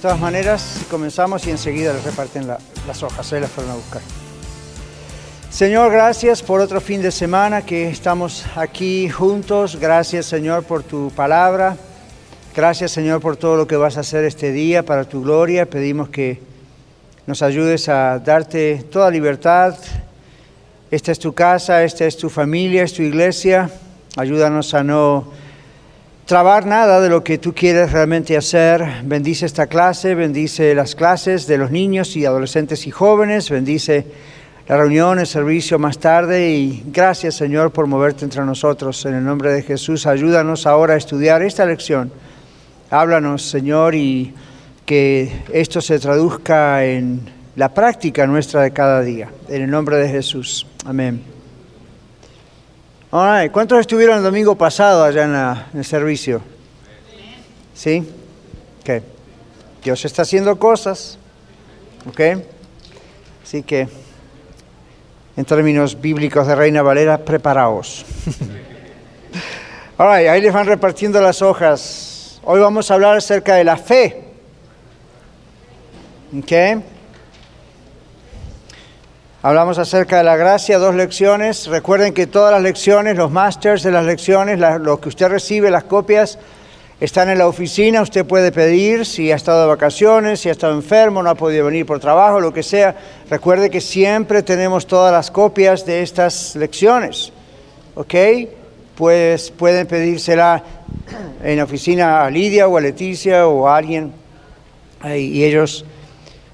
de todas maneras, comenzamos y enseguida les reparten las hojas, ahí las fueron a buscar. Señor, gracias por otro fin de semana que estamos aquí juntos. Gracias, Señor, por tu palabra. Gracias, Señor, por todo lo que vas a hacer este día para tu gloria. Pedimos que nos ayudes a darte toda libertad. Esta es tu casa, esta es tu familia, es tu iglesia. Ayúdanos a no trabar nada de lo que tú quieres realmente hacer. Bendice esta clase, bendice las clases de los niños y adolescentes y jóvenes, bendice la reunión, el servicio más tarde y gracias Señor por moverte entre nosotros. En el nombre de Jesús, ayúdanos ahora a estudiar esta lección. Háblanos Señor y que esto se traduzca en la práctica nuestra de cada día. En el nombre de Jesús. Amén. ¿Cuántos estuvieron el domingo pasado allá en, el servicio? ¿Sí? Ok. Dios está haciendo cosas. ¿Ok? Así que, en términos bíblicos de Reina Valera, preparaos. ahí les van repartiendo las hojas. Hoy vamos a hablar acerca de la fe. ¿Ok? Hablamos acerca de la gracia, dos lecciones. Recuerden que todas las lecciones, los masters de las lecciones, lo que usted recibe, las copias, están en la oficina. Usted puede pedir si ha estado de vacaciones, si ha estado enfermo, no ha podido venir por trabajo, lo que sea. Recuerde que siempre tenemos todas las copias de estas lecciones. ¿Ok? Pues pueden pedírsela en la oficina a Lidia o a Leticia o a alguien. Y ellos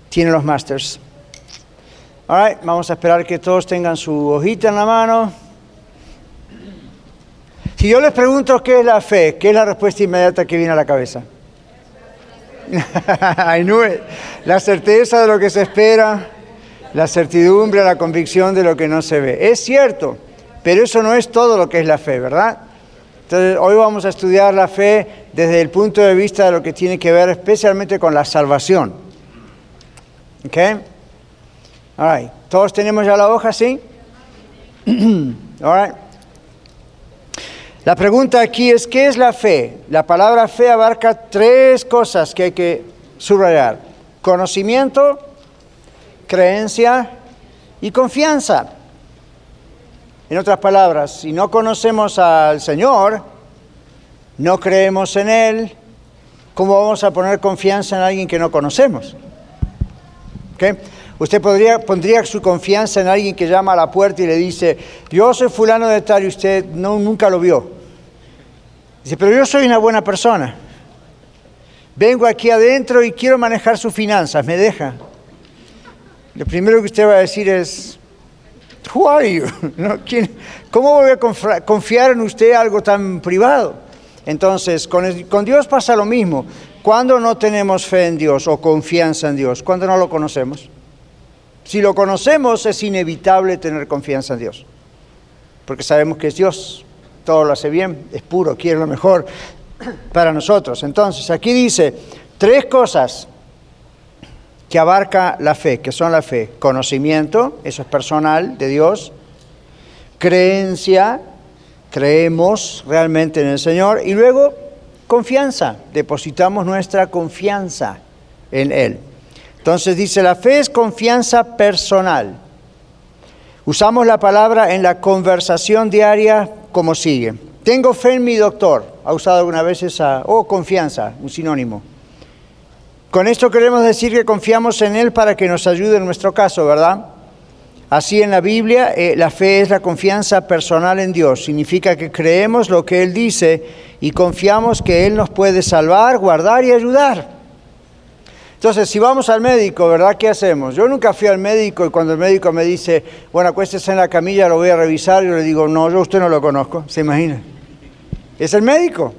tienen los masters vamos a esperar que todos tengan su hojita en la mano. Si yo les pregunto qué es la fe, ¿qué es la respuesta inmediata que viene a la cabeza? la certeza de lo que se espera, la certidumbre, la convicción de lo que no se ve. Es cierto, pero eso no es todo lo que es la fe, ¿verdad? Entonces, hoy vamos a estudiar la fe desde el punto de vista de lo que tiene que ver especialmente con la salvación. ¿Ok? ¿Todos tenemos ya la hoja, sí? La pregunta aquí es, ¿qué es la fe? La palabra fe abarca tres cosas que hay que subrayar. Conocimiento, creencia y confianza. En otras palabras, si no conocemos al Señor, no creemos en Él, ¿cómo vamos a poner confianza en alguien que no conocemos? ¿Okay? Usted podría, pondría su confianza en alguien que llama a la puerta y le dice, yo soy fulano de tal y usted no, nunca lo vio. Dice, pero yo soy una buena persona. Vengo aquí adentro y quiero manejar sus finanzas, ¿me deja? Lo primero que usted va a decir es, Who are you? ¿Cómo voy a confiar en usted algo tan privado? Entonces, con, con Dios pasa lo mismo. Cuando no tenemos fe en Dios o confianza en Dios? Cuando no lo conocemos? Si lo conocemos es inevitable tener confianza en Dios, porque sabemos que es Dios, todo lo hace bien, es puro, quiere lo mejor para nosotros. Entonces, aquí dice tres cosas que abarca la fe, que son la fe, conocimiento, eso es personal de Dios, creencia, creemos realmente en el Señor, y luego confianza, depositamos nuestra confianza en Él. Entonces dice, la fe es confianza personal. Usamos la palabra en la conversación diaria como sigue. Tengo fe en mi doctor. ¿Ha usado alguna vez esa? O oh, confianza, un sinónimo. Con esto queremos decir que confiamos en Él para que nos ayude en nuestro caso, ¿verdad? Así en la Biblia, eh, la fe es la confianza personal en Dios. Significa que creemos lo que Él dice y confiamos que Él nos puede salvar, guardar y ayudar. Entonces, si vamos al médico, ¿verdad? ¿Qué hacemos? Yo nunca fui al médico y cuando el médico me dice, bueno, acuéstese en la camilla, lo voy a revisar, yo le digo, no, yo usted no lo conozco, ¿se imagina? Es el médico.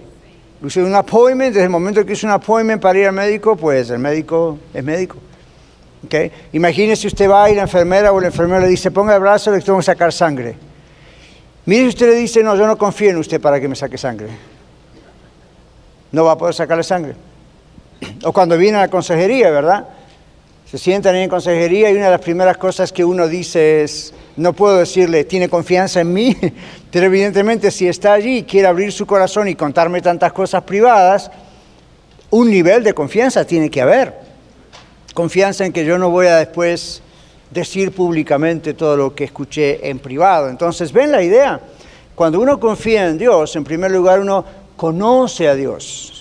Hice un appointment, desde el momento que hice un appointment para ir al médico, pues el médico es médico. ¿Okay? Imagínese usted va y la enfermera o el enfermero le dice, ponga el brazo, le tengo que sacar sangre. Mire si usted le dice, no, yo no confío en usted para que me saque sangre. No va a poder sacarle sangre. O cuando viene a la consejería, ¿verdad? Se sientan en consejería y una de las primeras cosas que uno dice es, no puedo decirle, tiene confianza en mí, pero evidentemente si está allí y quiere abrir su corazón y contarme tantas cosas privadas, un nivel de confianza tiene que haber. Confianza en que yo no voy a después decir públicamente todo lo que escuché en privado. Entonces, ¿ven la idea? Cuando uno confía en Dios, en primer lugar uno conoce a Dios.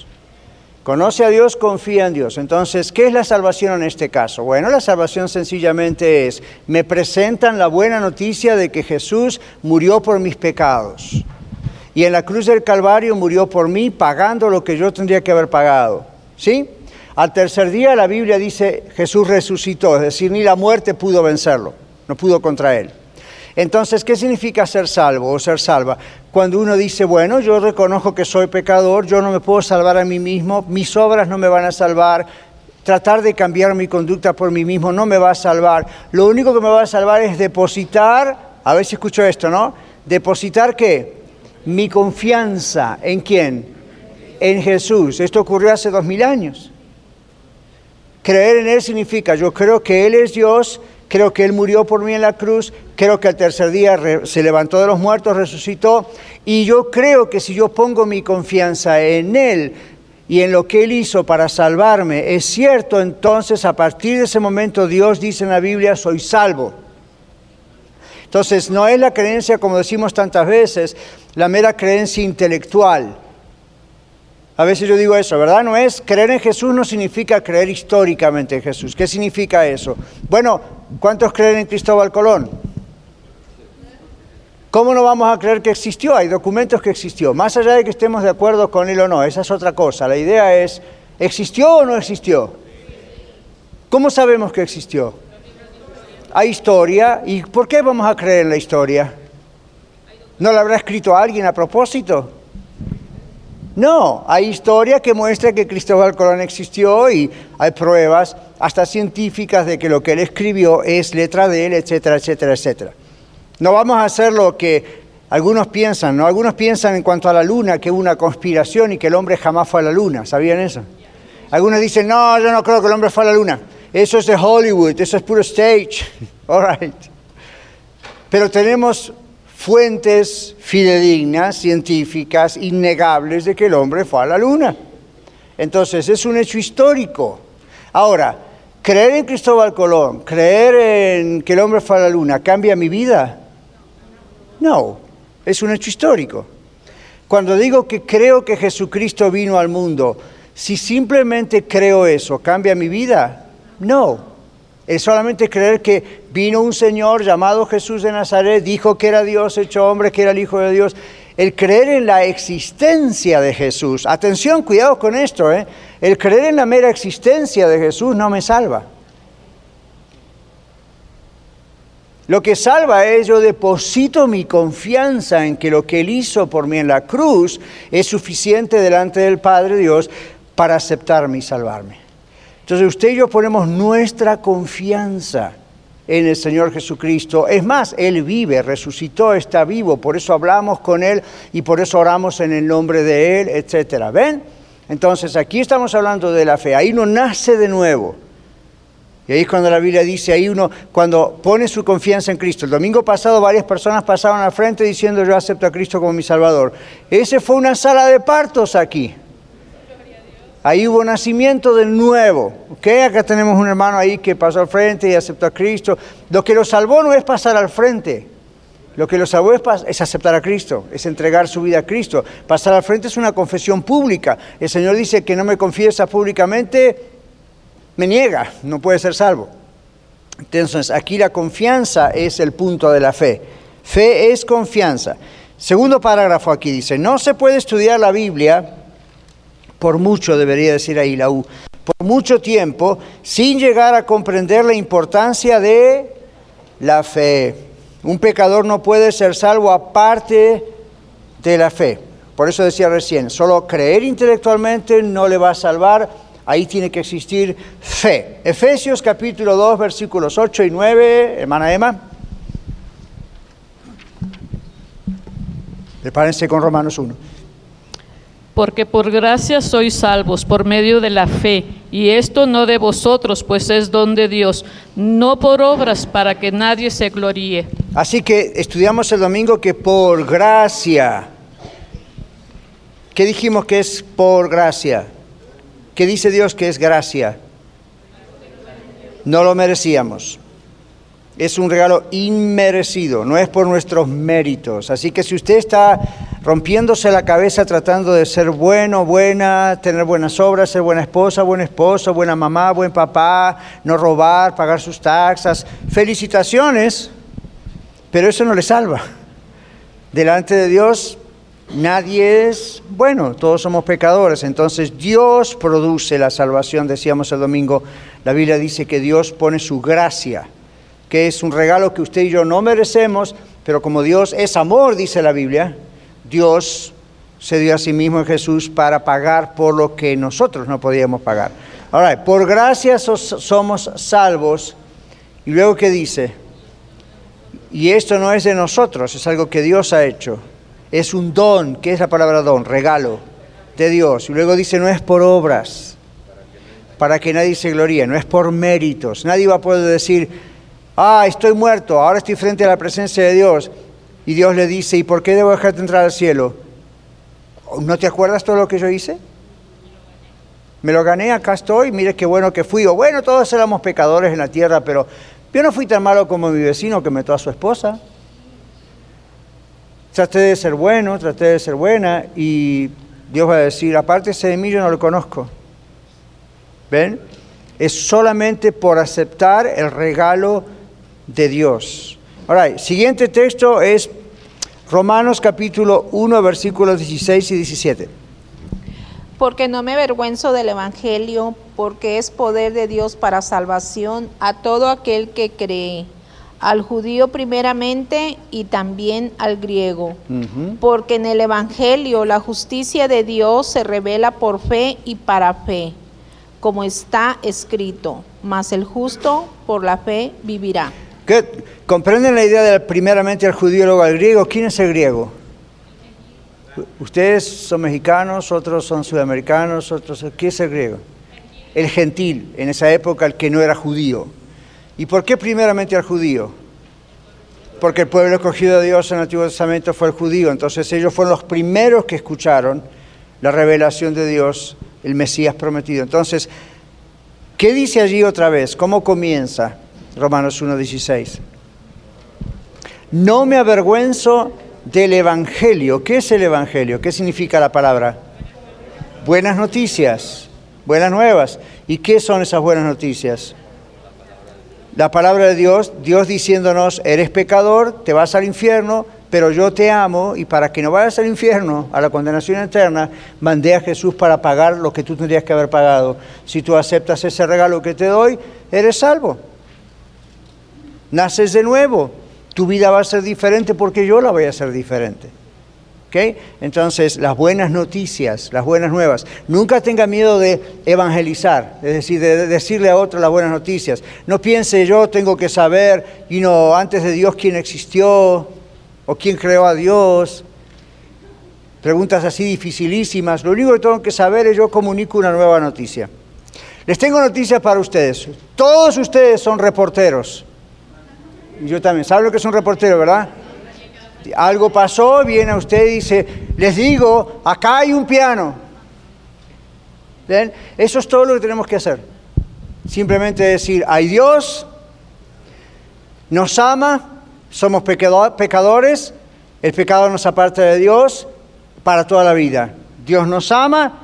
Conoce a Dios, confía en Dios. Entonces, ¿qué es la salvación en este caso? Bueno, la salvación sencillamente es, me presentan la buena noticia de que Jesús murió por mis pecados. Y en la cruz del Calvario murió por mí pagando lo que yo tendría que haber pagado. ¿Sí? Al tercer día la Biblia dice Jesús resucitó, es decir, ni la muerte pudo vencerlo, no pudo contra él. Entonces, ¿qué significa ser salvo o ser salva? Cuando uno dice, bueno, yo reconozco que soy pecador, yo no me puedo salvar a mí mismo, mis obras no me van a salvar, tratar de cambiar mi conducta por mí mismo no me va a salvar. Lo único que me va a salvar es depositar, a ver si escucho esto, ¿no? Depositar qué? Mi confianza en quién? En Jesús. Esto ocurrió hace dos mil años. Creer en Él significa, yo creo que Él es Dios, creo que Él murió por mí en la cruz, creo que al tercer día se levantó de los muertos, resucitó, y yo creo que si yo pongo mi confianza en Él y en lo que Él hizo para salvarme, es cierto, entonces a partir de ese momento Dios dice en la Biblia, soy salvo. Entonces no es la creencia, como decimos tantas veces, la mera creencia intelectual a veces yo digo eso, ¿verdad? No es creer en Jesús no significa creer históricamente en Jesús. ¿Qué significa eso? Bueno, ¿cuántos creen en Cristóbal Colón? ¿Cómo no vamos a creer que existió? Hay documentos que existió. Más allá de que estemos de acuerdo con él o no, esa es otra cosa. La idea es, ¿existió o no existió? ¿Cómo sabemos que existió? Hay historia. ¿Y por qué vamos a creer en la historia? ¿No la habrá escrito alguien a propósito? No, hay historia que muestra que Cristóbal Colón existió y hay pruebas hasta científicas de que lo que él escribió es letra de él, etcétera, etcétera, etcétera. No vamos a hacer lo que algunos piensan, ¿no? Algunos piensan en cuanto a la luna que hubo una conspiración y que el hombre jamás fue a la luna, ¿sabían eso? Algunos dicen, no, yo no creo que el hombre fue a la luna. Eso es de Hollywood, eso es puro stage. All right. Pero tenemos fuentes fidedignas, científicas, innegables de que el hombre fue a la luna. Entonces es un hecho histórico. Ahora, creer en Cristóbal Colón, creer en que el hombre fue a la luna, ¿cambia mi vida? No, es un hecho histórico. Cuando digo que creo que Jesucristo vino al mundo, si simplemente creo eso, ¿cambia mi vida? No, es solamente creer que vino un Señor llamado Jesús de Nazaret, dijo que era Dios hecho hombre, que era el Hijo de Dios. El creer en la existencia de Jesús, atención, cuidado con esto, ¿eh? el creer en la mera existencia de Jesús no me salva. Lo que salva es yo deposito mi confianza en que lo que Él hizo por mí en la cruz es suficiente delante del Padre Dios para aceptarme y salvarme. Entonces usted y yo ponemos nuestra confianza en el Señor Jesucristo. Es más, Él vive, resucitó, está vivo, por eso hablamos con Él y por eso oramos en el nombre de Él, etc. ¿Ven? Entonces aquí estamos hablando de la fe, ahí uno nace de nuevo. Y ahí es cuando la Biblia dice, ahí uno, cuando pone su confianza en Cristo. El domingo pasado varias personas pasaron al frente diciendo, yo acepto a Cristo como mi Salvador. Ese fue una sala de partos aquí. Ahí hubo nacimiento de nuevo. ¿okay? Acá tenemos un hermano ahí que pasó al frente y aceptó a Cristo. Lo que lo salvó no es pasar al frente. Lo que lo salvó es, es, aceptar a Cristo, es entregar su vida a Cristo. Pasar al frente es una confesión pública. El Señor dice que no me confiesa públicamente, me niega, no puede ser salvo. Entonces, aquí la confianza es el punto de la fe. Fe es confianza. Segundo parágrafo aquí dice, no se puede estudiar la Biblia por mucho debería decir ahí la U, por mucho tiempo, sin llegar a comprender la importancia de la fe. Un pecador no puede ser salvo aparte de la fe. Por eso decía recién, solo creer intelectualmente no le va a salvar, ahí tiene que existir fe. Efesios capítulo 2, versículos 8 y 9, hermana Emma. Prepárense con Romanos 1. Porque por gracia sois salvos por medio de la fe, y esto no de vosotros, pues es don de Dios, no por obras para que nadie se gloríe. Así que estudiamos el domingo que por gracia, ¿qué dijimos que es por gracia? ¿Qué dice Dios que es gracia? No lo merecíamos. Es un regalo inmerecido, no es por nuestros méritos. Así que si usted está rompiéndose la cabeza tratando de ser bueno, buena, tener buenas obras, ser buena esposa, buen esposo, buena mamá, buen papá, no robar, pagar sus taxas, felicitaciones, pero eso no le salva. Delante de Dios nadie es bueno, todos somos pecadores. Entonces Dios produce la salvación, decíamos el domingo. La Biblia dice que Dios pone su gracia que es un regalo que usted y yo no merecemos, pero como Dios es amor, dice la Biblia, Dios se dio a sí mismo en Jesús para pagar por lo que nosotros no podíamos pagar. Ahora, por gracia somos salvos. Y luego que dice, y esto no es de nosotros, es algo que Dios ha hecho. Es un don, ¿qué es la palabra don? Regalo de Dios. Y luego dice, no es por obras, para que nadie se gloríe, no es por méritos. Nadie va a poder decir, ah, estoy muerto, ahora estoy frente a la presencia de Dios. Y Dios le dice, ¿y por qué debo dejarte entrar al cielo? ¿No te acuerdas todo lo que yo hice? Me lo gané, acá estoy, mire qué bueno que fui. O bueno, todos éramos pecadores en la tierra, pero yo no fui tan malo como mi vecino que mató a su esposa. Traté de ser bueno, traté de ser buena y Dios va a decir, aparte de mí yo no lo conozco. ¿Ven? Es solamente por aceptar el regalo de Dios. Ahora, siguiente texto es Romanos capítulo 1, versículos 16 y 17. Porque no me avergüenzo del Evangelio, porque es poder de Dios para salvación a todo aquel que cree, al judío primeramente y también al griego. Porque en el Evangelio la justicia de Dios se revela por fe y para fe, como está escrito, mas el justo por la fe vivirá. ¿Comprenden la idea de primeramente al judío y luego al griego? ¿Quién es el griego? Ustedes son mexicanos, otros son sudamericanos, otros... ¿Quién es el griego? El gentil, en esa época el que no era judío. ¿Y por qué primeramente al judío? Porque el pueblo escogido de Dios en el Antiguo Testamento fue el judío, entonces ellos fueron los primeros que escucharon la revelación de Dios, el Mesías prometido. Entonces, ¿qué dice allí otra vez? ¿Cómo comienza? Romanos 1.16. No me avergüenzo del Evangelio. ¿Qué es el Evangelio? ¿Qué significa la palabra? Buenas noticias, buenas nuevas. ¿Y qué son esas buenas noticias? La palabra de Dios, Dios diciéndonos, eres pecador, te vas al infierno, pero yo te amo y para que no vayas al infierno, a la condenación eterna, mandé a Jesús para pagar lo que tú tendrías que haber pagado. Si tú aceptas ese regalo que te doy, eres salvo naces de nuevo, tu vida va a ser diferente porque yo la voy a hacer diferente. ¿Okay? Entonces, las buenas noticias, las buenas nuevas. Nunca tenga miedo de evangelizar, es decir, de decirle a otro las buenas noticias. No piense yo tengo que saber, y no, antes de Dios quién existió o quién creó a Dios. Preguntas así dificilísimas. Lo único que tengo que saber es yo comunico una nueva noticia. Les tengo noticias para ustedes. Todos ustedes son reporteros. Yo también. ¿Sabe lo que es un reportero, verdad? Algo pasó, viene a usted y dice, les digo, acá hay un piano. ¿Ven? Eso es todo lo que tenemos que hacer. Simplemente decir, hay Dios, nos ama, somos pecadores, el pecado nos aparta de Dios para toda la vida. Dios nos ama,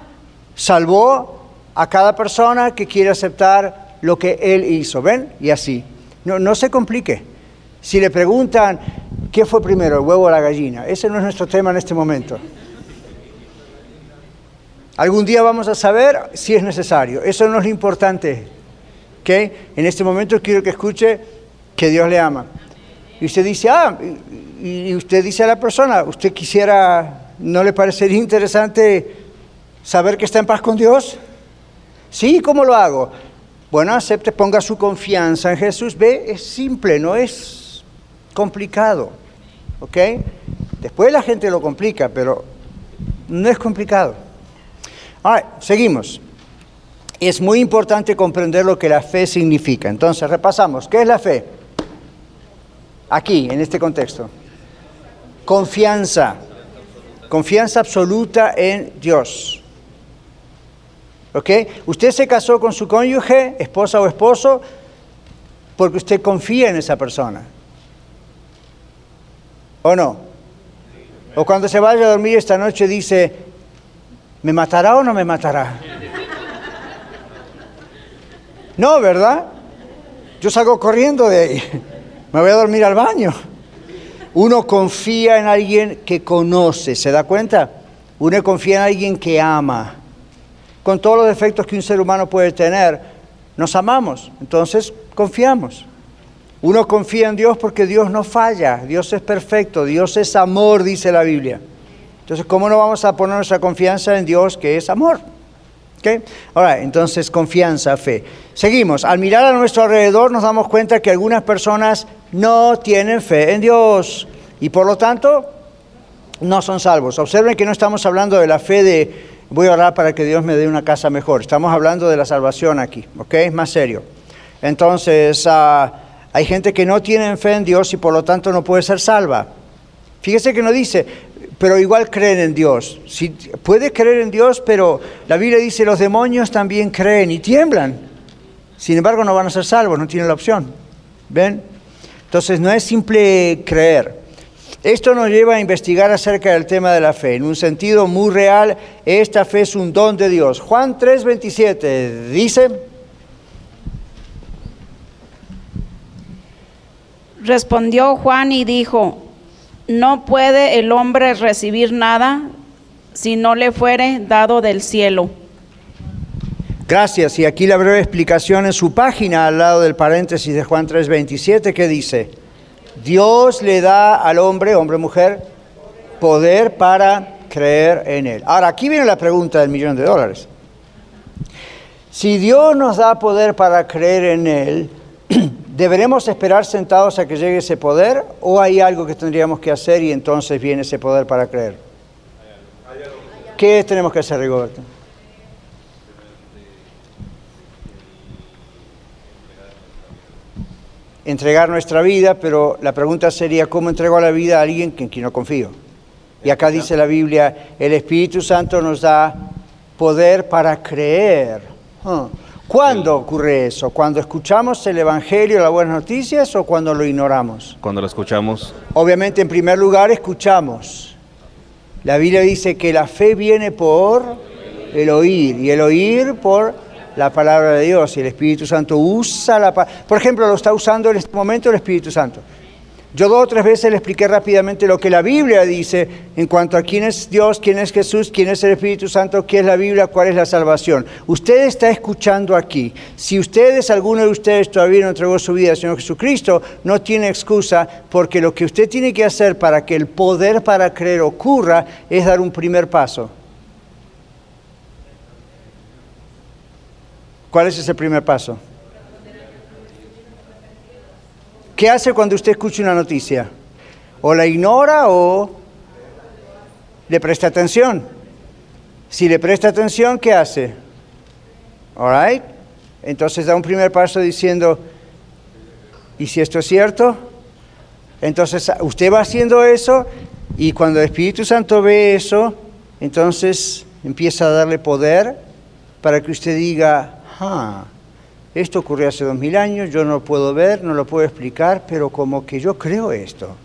salvó a cada persona que quiere aceptar lo que Él hizo. ¿Ven? Y así. No, no se complique. Si le preguntan, ¿qué fue primero, el huevo o la gallina? Ese no es nuestro tema en este momento. Algún día vamos a saber si es necesario. Eso no es lo importante. ¿Okay? En este momento quiero que escuche que Dios le ama. Y usted dice, ah, y usted dice a la persona, ¿usted quisiera, no le parecería interesante saber que está en paz con Dios? Sí, ¿cómo lo hago? Bueno, acepte, ponga su confianza en Jesús. Ve, es simple, no es complicado. ¿Ok? Después la gente lo complica, pero no es complicado. Ahora, seguimos. Es muy importante comprender lo que la fe significa. Entonces, repasamos. ¿Qué es la fe? Aquí, en este contexto. Confianza. Confianza absoluta en Dios. ¿Ok? Usted se casó con su cónyuge, esposa o esposo, porque usted confía en esa persona. ¿O no? O cuando se vaya a dormir esta noche dice, ¿me matará o no me matará? No, ¿verdad? Yo salgo corriendo de ahí. Me voy a dormir al baño. Uno confía en alguien que conoce, ¿se da cuenta? Uno confía en alguien que ama con todos los defectos que un ser humano puede tener, nos amamos, entonces confiamos. Uno confía en Dios porque Dios no falla, Dios es perfecto, Dios es amor, dice la Biblia. Entonces, ¿cómo no vamos a poner nuestra confianza en Dios que es amor? ¿Okay? Ahora, entonces, confianza, fe. Seguimos. Al mirar a nuestro alrededor nos damos cuenta que algunas personas no tienen fe en Dios y por lo tanto no son salvos. Observen que no estamos hablando de la fe de voy a orar para que Dios me dé una casa mejor. Estamos hablando de la salvación aquí, ¿ok? Es más serio. Entonces, ah, hay gente que no tiene fe en Dios y por lo tanto no puede ser salva. Fíjese que no dice, pero igual creen en Dios. Si, puede creer en Dios, pero la Biblia dice, los demonios también creen y tiemblan. Sin embargo, no van a ser salvos, no tienen la opción. ¿Ven? Entonces, no es simple creer. Esto nos lleva a investigar acerca del tema de la fe. En un sentido muy real, esta fe es un don de Dios. Juan 3:27 dice, respondió Juan y dijo, no puede el hombre recibir nada si no le fuere dado del cielo. Gracias. Y aquí la breve explicación en su página al lado del paréntesis de Juan 3:27 que dice, Dios le da al hombre, hombre mujer, poder para creer en Él. Ahora, aquí viene la pregunta del millón de dólares. Si Dios nos da poder para creer en Él, ¿deberemos esperar sentados a que llegue ese poder o hay algo que tendríamos que hacer y entonces viene ese poder para creer? ¿Qué tenemos que hacer, Rigoberto? entregar nuestra vida, pero la pregunta sería, ¿cómo entrego la vida a alguien en quien no confío? Y acá dice la Biblia, el Espíritu Santo nos da poder para creer. ¿Cuándo ocurre eso? ¿Cuando escuchamos el Evangelio, las buenas noticias o cuando lo ignoramos? Cuando lo escuchamos. Obviamente, en primer lugar, escuchamos. La Biblia dice que la fe viene por el oír y el oír por la palabra de Dios y el Espíritu Santo usa la palabra. Por ejemplo, lo está usando en este momento el Espíritu Santo. Yo dos o tres veces le expliqué rápidamente lo que la Biblia dice en cuanto a quién es Dios, quién es Jesús, quién es el Espíritu Santo, qué es la Biblia, cuál es la salvación. Usted está escuchando aquí. Si ustedes, alguno de ustedes todavía no entregó su vida al Señor Jesucristo, no tiene excusa porque lo que usted tiene que hacer para que el poder para creer ocurra es dar un primer paso. ¿Cuál es ese primer paso? ¿Qué hace cuando usted escucha una noticia? ¿O la ignora o le presta atención? Si le presta atención, ¿qué hace? All right? Entonces da un primer paso diciendo, ¿y si esto es cierto? Entonces usted va haciendo eso y cuando el Espíritu Santo ve eso, entonces empieza a darle poder para que usted diga, ah, esto ocurrió hace dos mil años, yo no lo puedo ver, no lo puedo explicar, pero como que yo creo esto.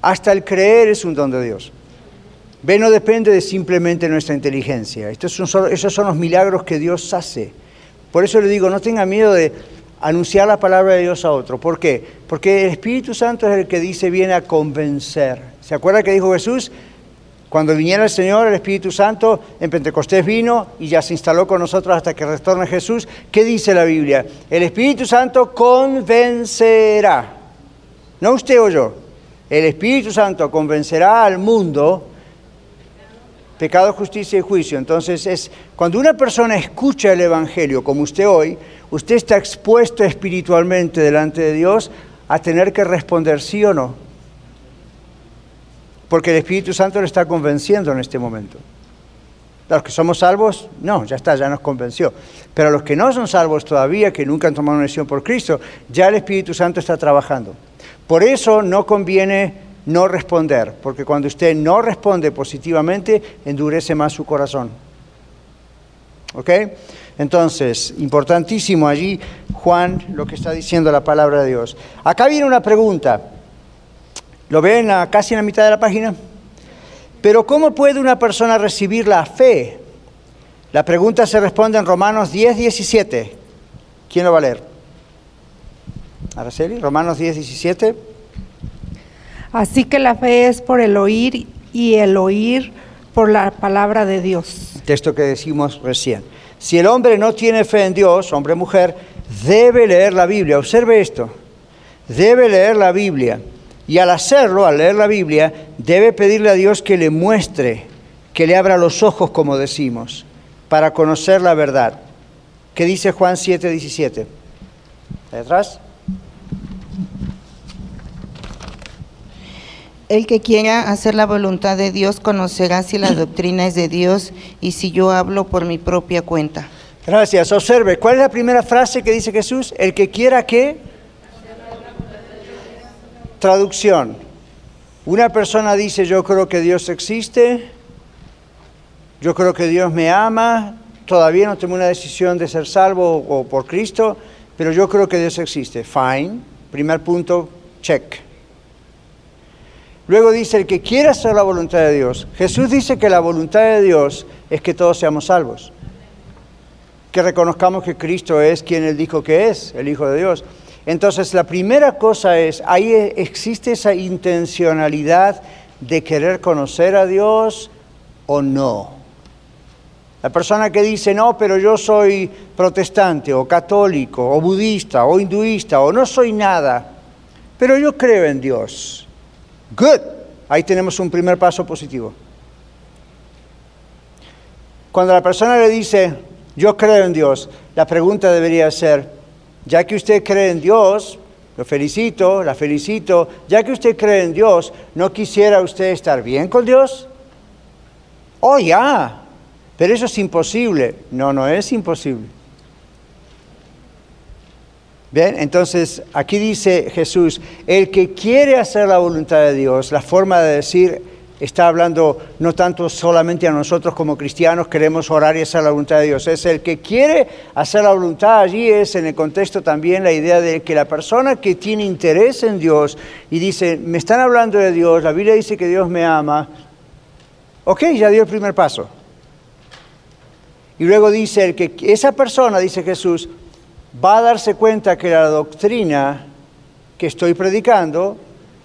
Hasta el creer es un don de Dios. Ve, no depende de simplemente nuestra inteligencia. Esos son los milagros que Dios hace. Por eso le digo, no tenga miedo de anunciar la palabra de Dios a otro. ¿Por qué? Porque el Espíritu Santo es el que dice viene a convencer. ¿Se acuerda que dijo Jesús? Cuando viniera el Señor, el Espíritu Santo, en Pentecostés vino y ya se instaló con nosotros hasta que retorne Jesús. ¿Qué dice la Biblia? El Espíritu Santo convencerá. No usted o yo. El Espíritu Santo convencerá al mundo pecado, justicia y juicio. Entonces, es cuando una persona escucha el Evangelio, como usted hoy, usted está expuesto espiritualmente delante de Dios a tener que responder sí o no. Porque el Espíritu Santo le está convenciendo en este momento. Los que somos salvos, no, ya está, ya nos convenció. Pero los que no son salvos todavía, que nunca han tomado una decisión por Cristo, ya el Espíritu Santo está trabajando. Por eso no conviene no responder, porque cuando usted no responde positivamente, endurece más su corazón. ¿Ok? Entonces, importantísimo allí, Juan, lo que está diciendo la palabra de Dios. Acá viene una pregunta. ¿Lo ven casi en la mitad de la página? Pero ¿cómo puede una persona recibir la fe? La pregunta se responde en Romanos 10, 17. ¿Quién lo va a leer? Araceli, Romanos 10, 17. Así que la fe es por el oír y el oír por la palabra de Dios. Texto que decimos recién. Si el hombre no tiene fe en Dios, hombre o mujer, debe leer la Biblia. Observe esto. Debe leer la Biblia y al hacerlo, al leer la Biblia, debe pedirle a Dios que le muestre, que le abra los ojos, como decimos, para conocer la verdad. ¿Qué dice Juan 7, 17? ¿Detrás? El que quiera hacer la voluntad de Dios conocerá si la doctrina es de Dios y si yo hablo por mi propia cuenta. Gracias. Observe, ¿cuál es la primera frase que dice Jesús? El que quiera que Traducción. Una persona dice, yo creo que Dios existe, yo creo que Dios me ama, todavía no tengo una decisión de ser salvo o por Cristo, pero yo creo que Dios existe. Fine. Primer punto, check. Luego dice, el que quiera hacer la voluntad de Dios. Jesús dice que la voluntad de Dios es que todos seamos salvos. Que reconozcamos que Cristo es quien Él dijo que es, el Hijo de Dios. Entonces, la primera cosa es, ahí existe esa intencionalidad de querer conocer a Dios o no. La persona que dice, no, pero yo soy protestante o católico o budista o hinduista o no soy nada, pero yo creo en Dios. Good. Ahí tenemos un primer paso positivo. Cuando la persona le dice, yo creo en Dios, la pregunta debería ser, ya que usted cree en Dios, lo felicito, la felicito, ya que usted cree en Dios, ¿no quisiera usted estar bien con Dios? Oh, ya, pero eso es imposible. No, no es imposible. Bien, entonces aquí dice Jesús, el que quiere hacer la voluntad de Dios, la forma de decir está hablando no tanto solamente a nosotros como cristianos queremos orar y hacer la voluntad de Dios, es el que quiere hacer la voluntad. Allí, es en el contexto también la idea de que la persona que tiene interés en Dios y dice, me están hablando de Dios, la Biblia dice que Dios me ama, ok, ya dio el primer paso. Y luego dice el que esa persona, dice Jesús, va a darse cuenta que la doctrina que estoy predicando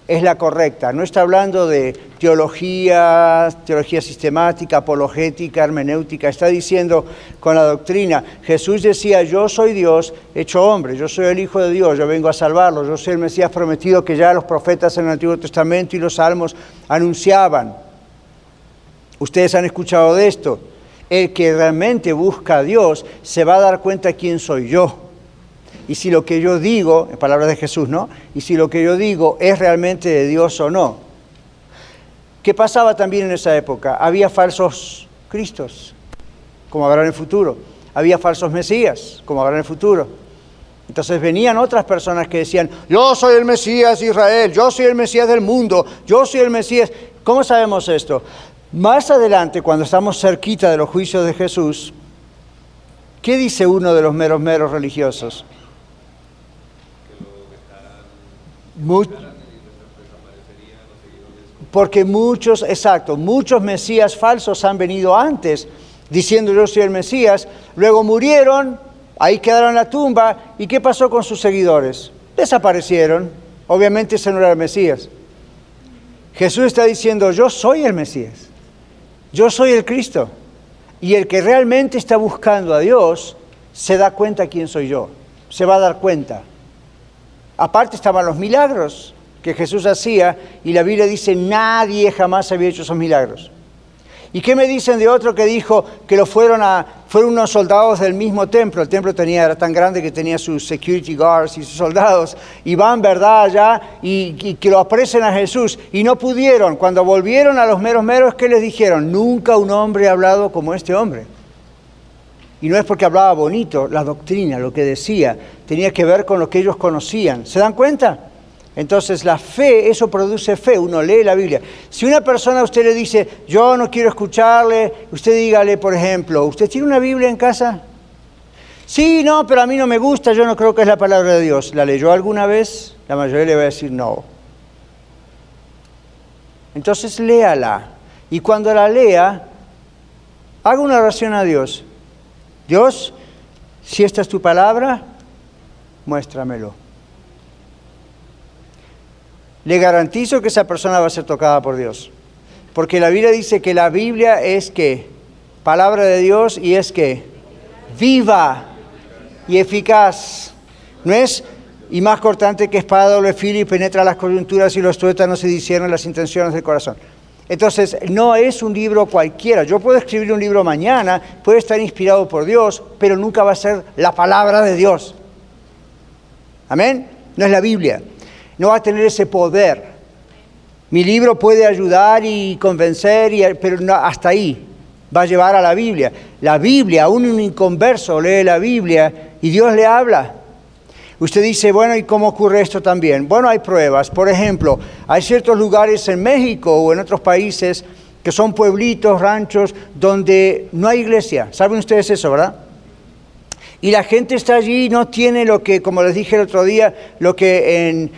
es la correcta. No está hablando de teología, teología sistemática, apologética, hermenéutica. Está diciendo con la doctrina, Jesús decía, yo soy Dios hecho hombre, yo soy el Hijo de Dios, yo vengo a salvarlo, yo soy el Mesías prometido que ya los profetas en el Antiguo Testamento y los salmos anunciaban. Ustedes han escuchado de esto. El que realmente busca a Dios se va a dar cuenta quién soy yo y si lo que yo digo, en palabras de Jesús, ¿no? Y si lo que yo digo es realmente de Dios o no. ¿Qué pasaba también en esa época? Había falsos cristos, como habrá en el futuro. Había falsos mesías, como habrá en el futuro. Entonces venían otras personas que decían, yo soy el Mesías de Israel, yo soy el Mesías del mundo, yo soy el Mesías. ¿Cómo sabemos esto? Más adelante, cuando estamos cerquita de los juicios de Jesús, ¿qué dice uno de los meros meros religiosos? Porque muchos, exacto, muchos mesías falsos han venido antes diciendo yo soy el Mesías, luego murieron, ahí quedaron en la tumba, ¿y qué pasó con sus seguidores? Desaparecieron, obviamente ese no era el Mesías. Jesús está diciendo, yo soy el Mesías, yo soy el Cristo, y el que realmente está buscando a Dios se da cuenta quién soy yo, se va a dar cuenta. Aparte estaban los milagros que Jesús hacía y la Biblia dice nadie jamás había hecho esos milagros. ¿Y qué me dicen de otro que dijo que lo fueron a, fueron unos soldados del mismo templo? El templo tenía, era tan grande que tenía sus security guards y sus soldados. Y van, ¿verdad?, allá y, y que lo apresen a Jesús. Y no pudieron. Cuando volvieron a los meros meros, ¿qué les dijeron? Nunca un hombre ha hablado como este hombre. Y no es porque hablaba bonito, la doctrina, lo que decía, tenía que ver con lo que ellos conocían. ¿Se dan cuenta? Entonces la fe, eso produce fe, uno lee la Biblia. Si una persona a usted le dice, yo no quiero escucharle, usted dígale, por ejemplo, ¿usted tiene una Biblia en casa? Sí, no, pero a mí no me gusta, yo no creo que es la palabra de Dios. ¿La leyó alguna vez? La mayoría le va a decir no. Entonces léala. Y cuando la lea, haga una oración a Dios. Dios, si esta es tu palabra, muéstramelo. Le garantizo que esa persona va a ser tocada por Dios. Porque la Biblia dice que la Biblia es que palabra de Dios y es que viva y eficaz. No es y más cortante que espada doble filo y penetra las coyunturas y los tuétanos y discierne las intenciones del corazón. Entonces, no es un libro cualquiera. Yo puedo escribir un libro mañana, puede estar inspirado por Dios, pero nunca va a ser la palabra de Dios. Amén. No es la Biblia. No va a tener ese poder. Mi libro puede ayudar y convencer, y, pero no, hasta ahí va a llevar a la Biblia. La Biblia, aún un inconverso lee la Biblia y Dios le habla. Usted dice, bueno, ¿y cómo ocurre esto también? Bueno, hay pruebas. Por ejemplo, hay ciertos lugares en México o en otros países que son pueblitos, ranchos, donde no hay iglesia. ¿Saben ustedes eso, verdad? Y la gente está allí y no tiene lo que, como les dije el otro día, lo que en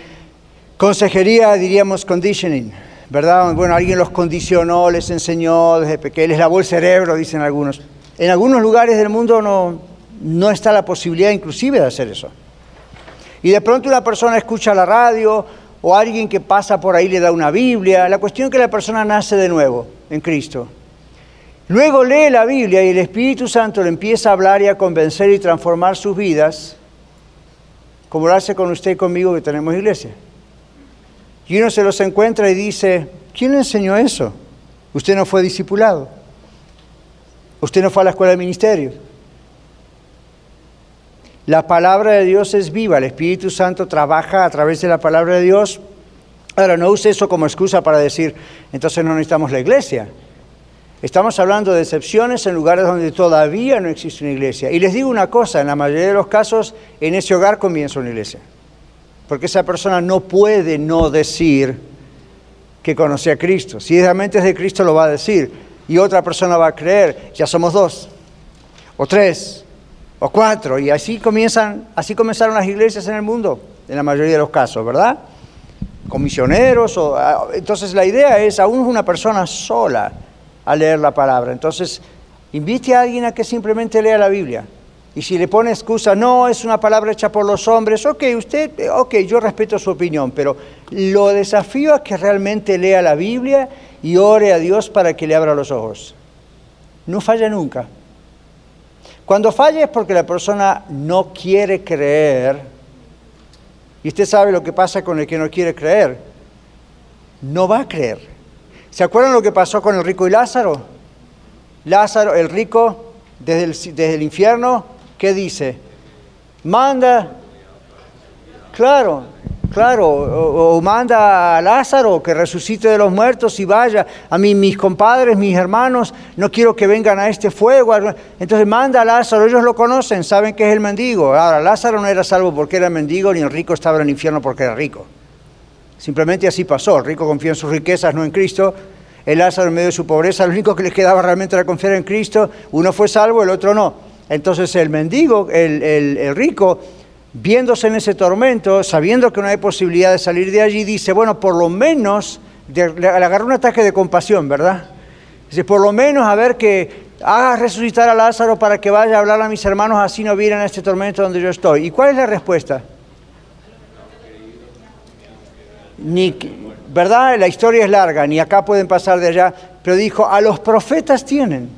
consejería diríamos conditioning, ¿verdad? Bueno, alguien los condicionó, les enseñó desde pequeños, les lavó el cerebro, dicen algunos. En algunos lugares del mundo no, no está la posibilidad inclusive de hacer eso. Y de pronto una persona escucha la radio o alguien que pasa por ahí le da una Biblia. La cuestión es que la persona nace de nuevo en Cristo. Luego lee la Biblia y el Espíritu Santo le empieza a hablar y a convencer y transformar sus vidas, como lo hace con usted y conmigo que tenemos iglesia. Y uno se los encuentra y dice, ¿quién le enseñó eso? Usted no fue discipulado. Usted no fue a la escuela de ministerio. La palabra de Dios es viva, el Espíritu Santo trabaja a través de la palabra de Dios. Ahora, no use eso como excusa para decir, entonces no necesitamos la iglesia. Estamos hablando de excepciones en lugares donde todavía no existe una iglesia. Y les digo una cosa, en la mayoría de los casos, en ese hogar comienza una iglesia. Porque esa persona no puede no decir que conoce a Cristo. Si realmente es de Cristo, lo va a decir. Y otra persona va a creer, ya somos dos o tres o cuatro, y así comienzan, así comenzaron las iglesias en el mundo, en la mayoría de los casos, ¿verdad? Con misioneros, o, ah, entonces la idea es, aún una persona sola a leer la palabra, entonces invite a alguien a que simplemente lea la Biblia. Y si le pone excusa, no, es una palabra hecha por los hombres, ok, usted, ok, yo respeto su opinión, pero lo desafío a que realmente lea la Biblia y ore a Dios para que le abra los ojos. No falla nunca. Cuando falla es porque la persona no quiere creer. Y usted sabe lo que pasa con el que no quiere creer. No va a creer. ¿Se acuerdan lo que pasó con el rico y Lázaro? Lázaro, el rico, desde el, desde el infierno, ¿qué dice? Manda, claro, Claro, o, manda a Lázaro que resucite de los muertos y vaya. A mí, mis compadres, mis hermanos, no quiero que vengan a este fuego. Entonces manda a Lázaro, ellos lo conocen, saben que es el mendigo. Ahora, Lázaro no era salvo porque era mendigo, ni el rico estaba en el infierno porque era rico. Simplemente así pasó. El rico confía en sus riquezas, no en Cristo. El Lázaro en medio de su pobreza, lo único que les quedaba realmente era confiar en Cristo. Uno fue salvo, el otro no. Entonces el mendigo, el rico, viéndose en ese tormento, sabiendo que no hay posibilidad de salir de allí, dice, bueno, por lo menos, le agarró un ataque de compasión, ¿verdad? Dice, por lo menos a ver que haga resucitar a Lázaro para que vaya a hablar a mis hermanos, así no vienen a este tormento donde yo estoy. ¿Y cuál es la respuesta? Ni, ¿Verdad? La historia es larga, ni acá pueden pasar de allá, pero dijo, a los profetas tienen.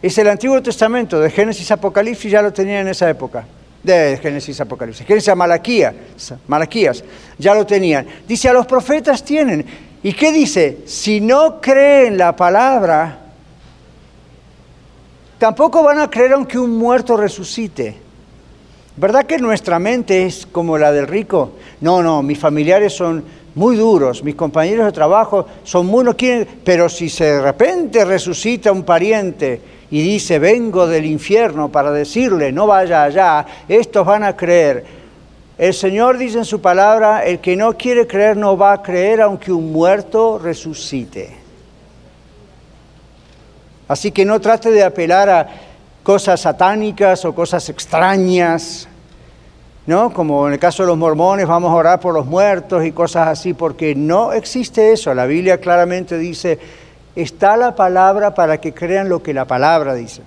Es el Antiguo Testamento, de Génesis Apocalipsis, ya lo tenían en esa época de Génesis Apocalipsis. Génesis Malaquías, Malaquías, ya lo tenían. Dice, a los profetas tienen. ¿Y qué dice? Si no creen la palabra, Tampoco van a creer aunque un muerto resucite. ¿Verdad que nuestra mente es como la del rico? No, no, mis familiares son muy duros, mis compañeros de trabajo son muy no quieren, pero si de repente resucita un pariente y dice, vengo del infierno para decirle, no vaya allá, estos van a creer. El Señor dice en su palabra, el que no quiere creer no va a creer aunque un muerto resucite. Así que no trate de apelar a cosas satánicas o cosas extrañas, ¿no? Como en el caso de los mormones, vamos a orar por los muertos y cosas así, porque no existe eso. La Biblia claramente dice, está la palabra para que crean lo que la palabra dice.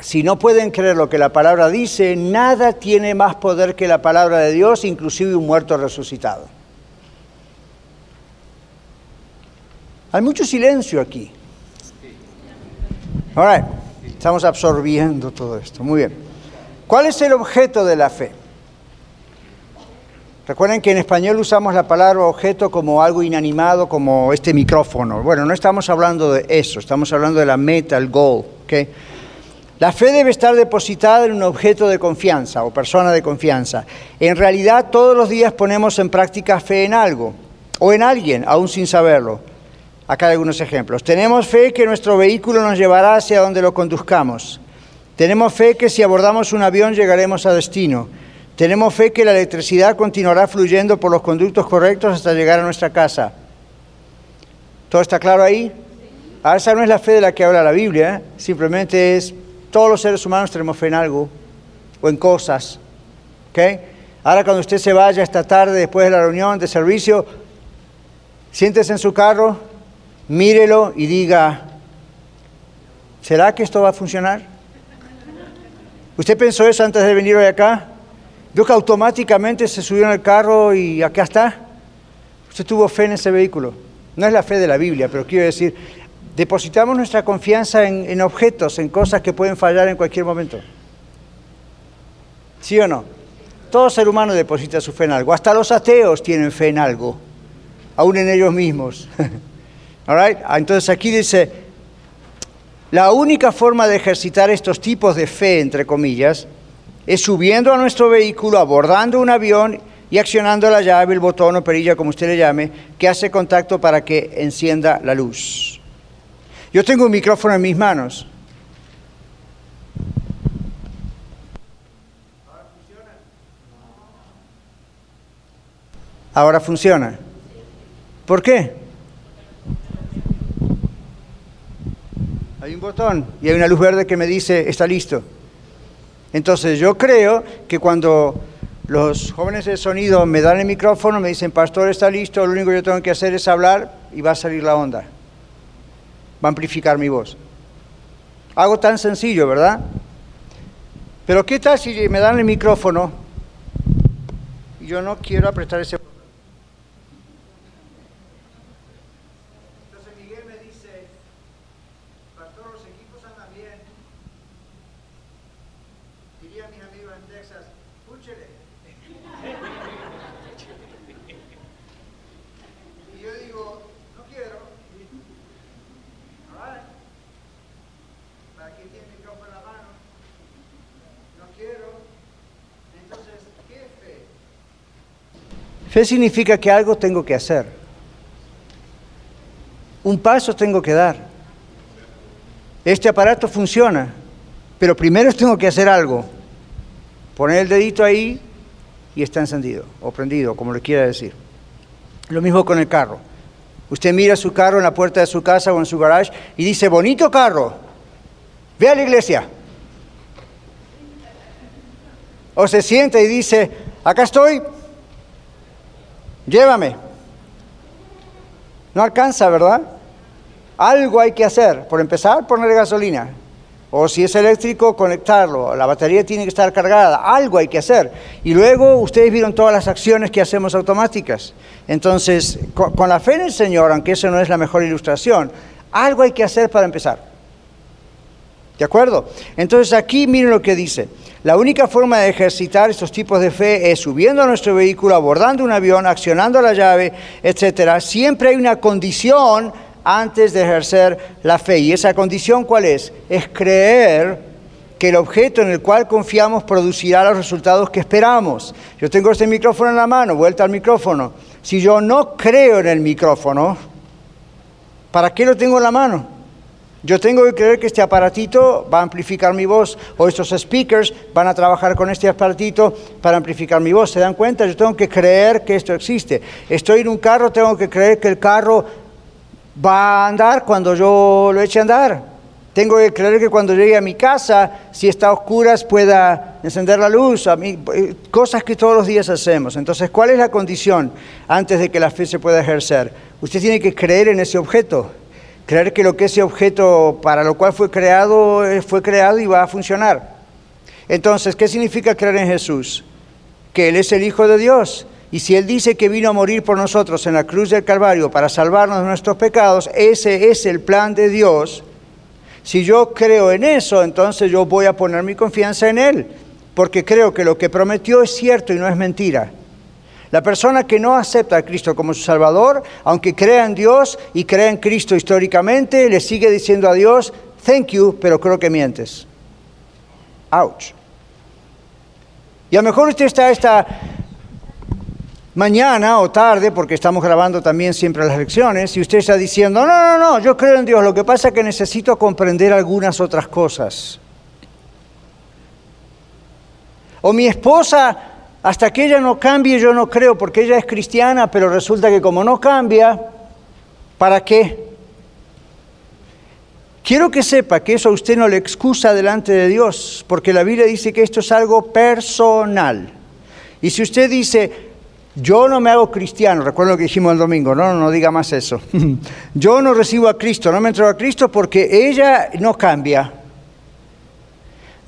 Si no pueden creer lo que la palabra dice, nada tiene más poder que la palabra de Dios, inclusive un muerto resucitado. Hay mucho silencio aquí. Ahora, estamos absorbiendo todo esto. Muy bien. ¿Cuál es el objeto de la fe? Recuerden que en español usamos la palabra objeto como algo inanimado, como este micrófono. Bueno, no estamos hablando de eso, estamos hablando de la meta, el goal. La fe debe estar depositada en un objeto de confianza o persona de confianza. En realidad, todos los días ponemos en práctica fe en algo o en alguien, aún sin saberlo. Acá hay algunos ejemplos. Tenemos fe que nuestro vehículo nos llevará hacia donde lo conduzcamos. Tenemos fe que si abordamos un avión llegaremos a destino. Tenemos fe que la electricidad continuará fluyendo por los conductos correctos hasta llegar a nuestra casa. ¿Todo está claro ahí? Ahora esa no es la fe de la que habla la Biblia, ¿eh? simplemente es todos los seres humanos tenemos fe en algo o en cosas. ¿okay? Ahora cuando usted se vaya esta tarde después de la reunión de servicio, siéntese en su carro, mírelo y diga, ¿será que esto va a funcionar? ¿Usted pensó eso antes de venir hoy acá? Vio que automáticamente se subió en el carro y acá está. Usted tuvo fe en ese vehículo. No es la fe de la Biblia, pero quiero decir, depositamos nuestra confianza en, en objetos, en cosas que pueden fallar en cualquier momento. ¿Sí o no? Todo ser humano deposita su fe en algo. Hasta los ateos tienen fe en algo, aún en ellos mismos. Ah, entonces aquí dice, la única forma de ejercitar estos tipos de fe, entre comillas, es subiendo a nuestro vehículo, abordando un avión y accionando la llave, el botón o perilla, como usted le llame, que hace contacto para que encienda la luz. Yo tengo un micrófono en mis manos. Ahora funciona. ¿Por qué? Hay un botón y hay una luz verde que me dice, está listo. Entonces yo creo que cuando los jóvenes de sonido me dan el micrófono, me dicen, pastor, está listo, lo único que yo tengo que hacer es hablar y va a salir la onda. Va a amplificar mi voz. Algo tan sencillo, ¿verdad? Pero ¿qué tal si me dan el micrófono y yo no quiero apretar ese Fe significa que algo tengo que hacer. Un paso tengo que dar. Este aparato funciona, pero primero tengo que hacer algo. Poner el dedito ahí y está encendido o prendido, como le quiera decir. Lo mismo con el carro. Usted mira su carro en la puerta de su casa o en su garage y dice, bonito carro, ve a la iglesia. O se sienta y dice, acá estoy, llévame. No alcanza, ¿verdad? Algo hay que hacer. Por empezar, poner gasolina. O si es eléctrico, conectarlo. La batería tiene que estar cargada. Algo hay que hacer. Y luego ustedes vieron todas las acciones que hacemos automáticas. Entonces, con, la fe en el Señor, aunque eso no es la mejor ilustración, algo hay que hacer para empezar. ¿De acuerdo? Entonces aquí miren lo que dice. La única forma de ejercitar estos tipos de fe es subiendo a nuestro vehículo, abordando un avión, accionando la llave, etcétera. Siempre hay una condición antes de ejercer la fe. ¿Y esa condición cuál es? Es creer que el objeto en el cual confiamos producirá los resultados que esperamos. Yo tengo este micrófono en la mano, vuelta al micrófono. Si yo no creo en el micrófono, ¿para qué lo tengo en la mano? Yo tengo que creer que este aparatito va a amplificar mi voz o estos speakers van a trabajar con este aparatito para amplificar mi voz. ¿Se dan cuenta? Yo tengo que creer que esto existe. Estoy en un carro, tengo que creer que el carro va a andar cuando yo lo eche a andar. Tengo que creer que cuando llegue a mi casa, si está a oscuras, pueda encender la luz, a mí, eh, cosas que todos los días hacemos. Entonces, ¿cuál es la condición antes de que la fe se pueda ejercer? Usted tiene que creer en ese objeto, creer que lo que ese objeto para lo cual fue creado, eh, fue creado y va a funcionar. Entonces, ¿qué significa creer en Jesús? Que Él es el Hijo de Dios. Y si Él dice que vino a morir por nosotros en la cruz del Calvario para salvarnos de nuestros pecados, ese es el plan de Dios si yo creo en eso, entonces yo voy a poner mi confianza en Él, porque creo que lo que prometió es cierto y no es mentira. La persona que no acepta a Cristo como su Salvador, aunque crea en Dios y crea en Cristo históricamente, le sigue diciendo a Dios, thank you, pero creo que mientes. Ouch. Y a lo mejor usted está esta mañana o tarde, porque estamos grabando también siempre las lecciones, y usted está diciendo, no, no, no, yo creo en Dios, lo que pasa es que necesito comprender algunas otras cosas. O mi esposa, hasta que ella no cambie, yo no creo, porque ella es cristiana, pero resulta que como no cambia, ¿para qué? Quiero que sepa que eso a usted no le excusa delante de Dios, porque la Biblia dice que esto es algo personal. Y si usted dice, yo no me hago cristiano, recuerdo lo que dijimos el domingo, no, no, no diga más eso. Yo no recibo a Cristo, no me entrego a Cristo porque ella no cambia.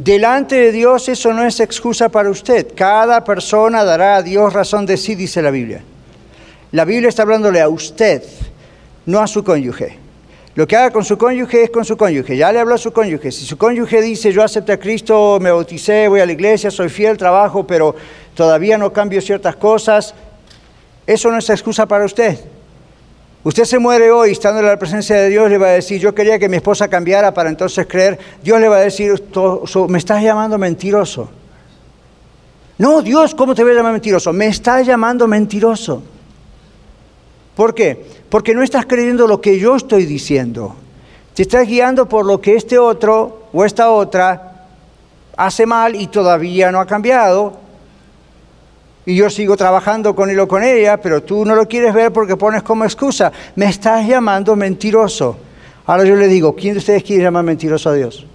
Delante de Dios eso no es excusa para usted. Cada persona dará a Dios razón de sí, dice la Biblia. La Biblia está hablándole a usted, no a su cónyuge. Lo que haga con su cónyuge es con su cónyuge. Ya le habló a su cónyuge. Si su cónyuge dice, yo acepto a Cristo, me bauticé, voy a la iglesia, soy fiel, trabajo, pero todavía no cambio ciertas cosas, eso no es excusa para usted. Usted se muere hoy estando en la presencia de Dios, le va a decir, yo quería que mi esposa cambiara para entonces creer. Dios le va a decir, me estás llamando mentiroso. No, Dios, ¿cómo te voy a llamar mentiroso? Me estás llamando mentiroso. ¿Por qué? Porque no estás creyendo lo que yo estoy diciendo. Te estás guiando por lo que este otro o esta otra hace mal y todavía no ha cambiado y yo sigo trabajando con él o con ella, pero tú no lo quieres ver porque pones como excusa. Me estás llamando mentiroso. Ahora yo le digo, ¿quién de ustedes quiere llamar mentiroso a Dios?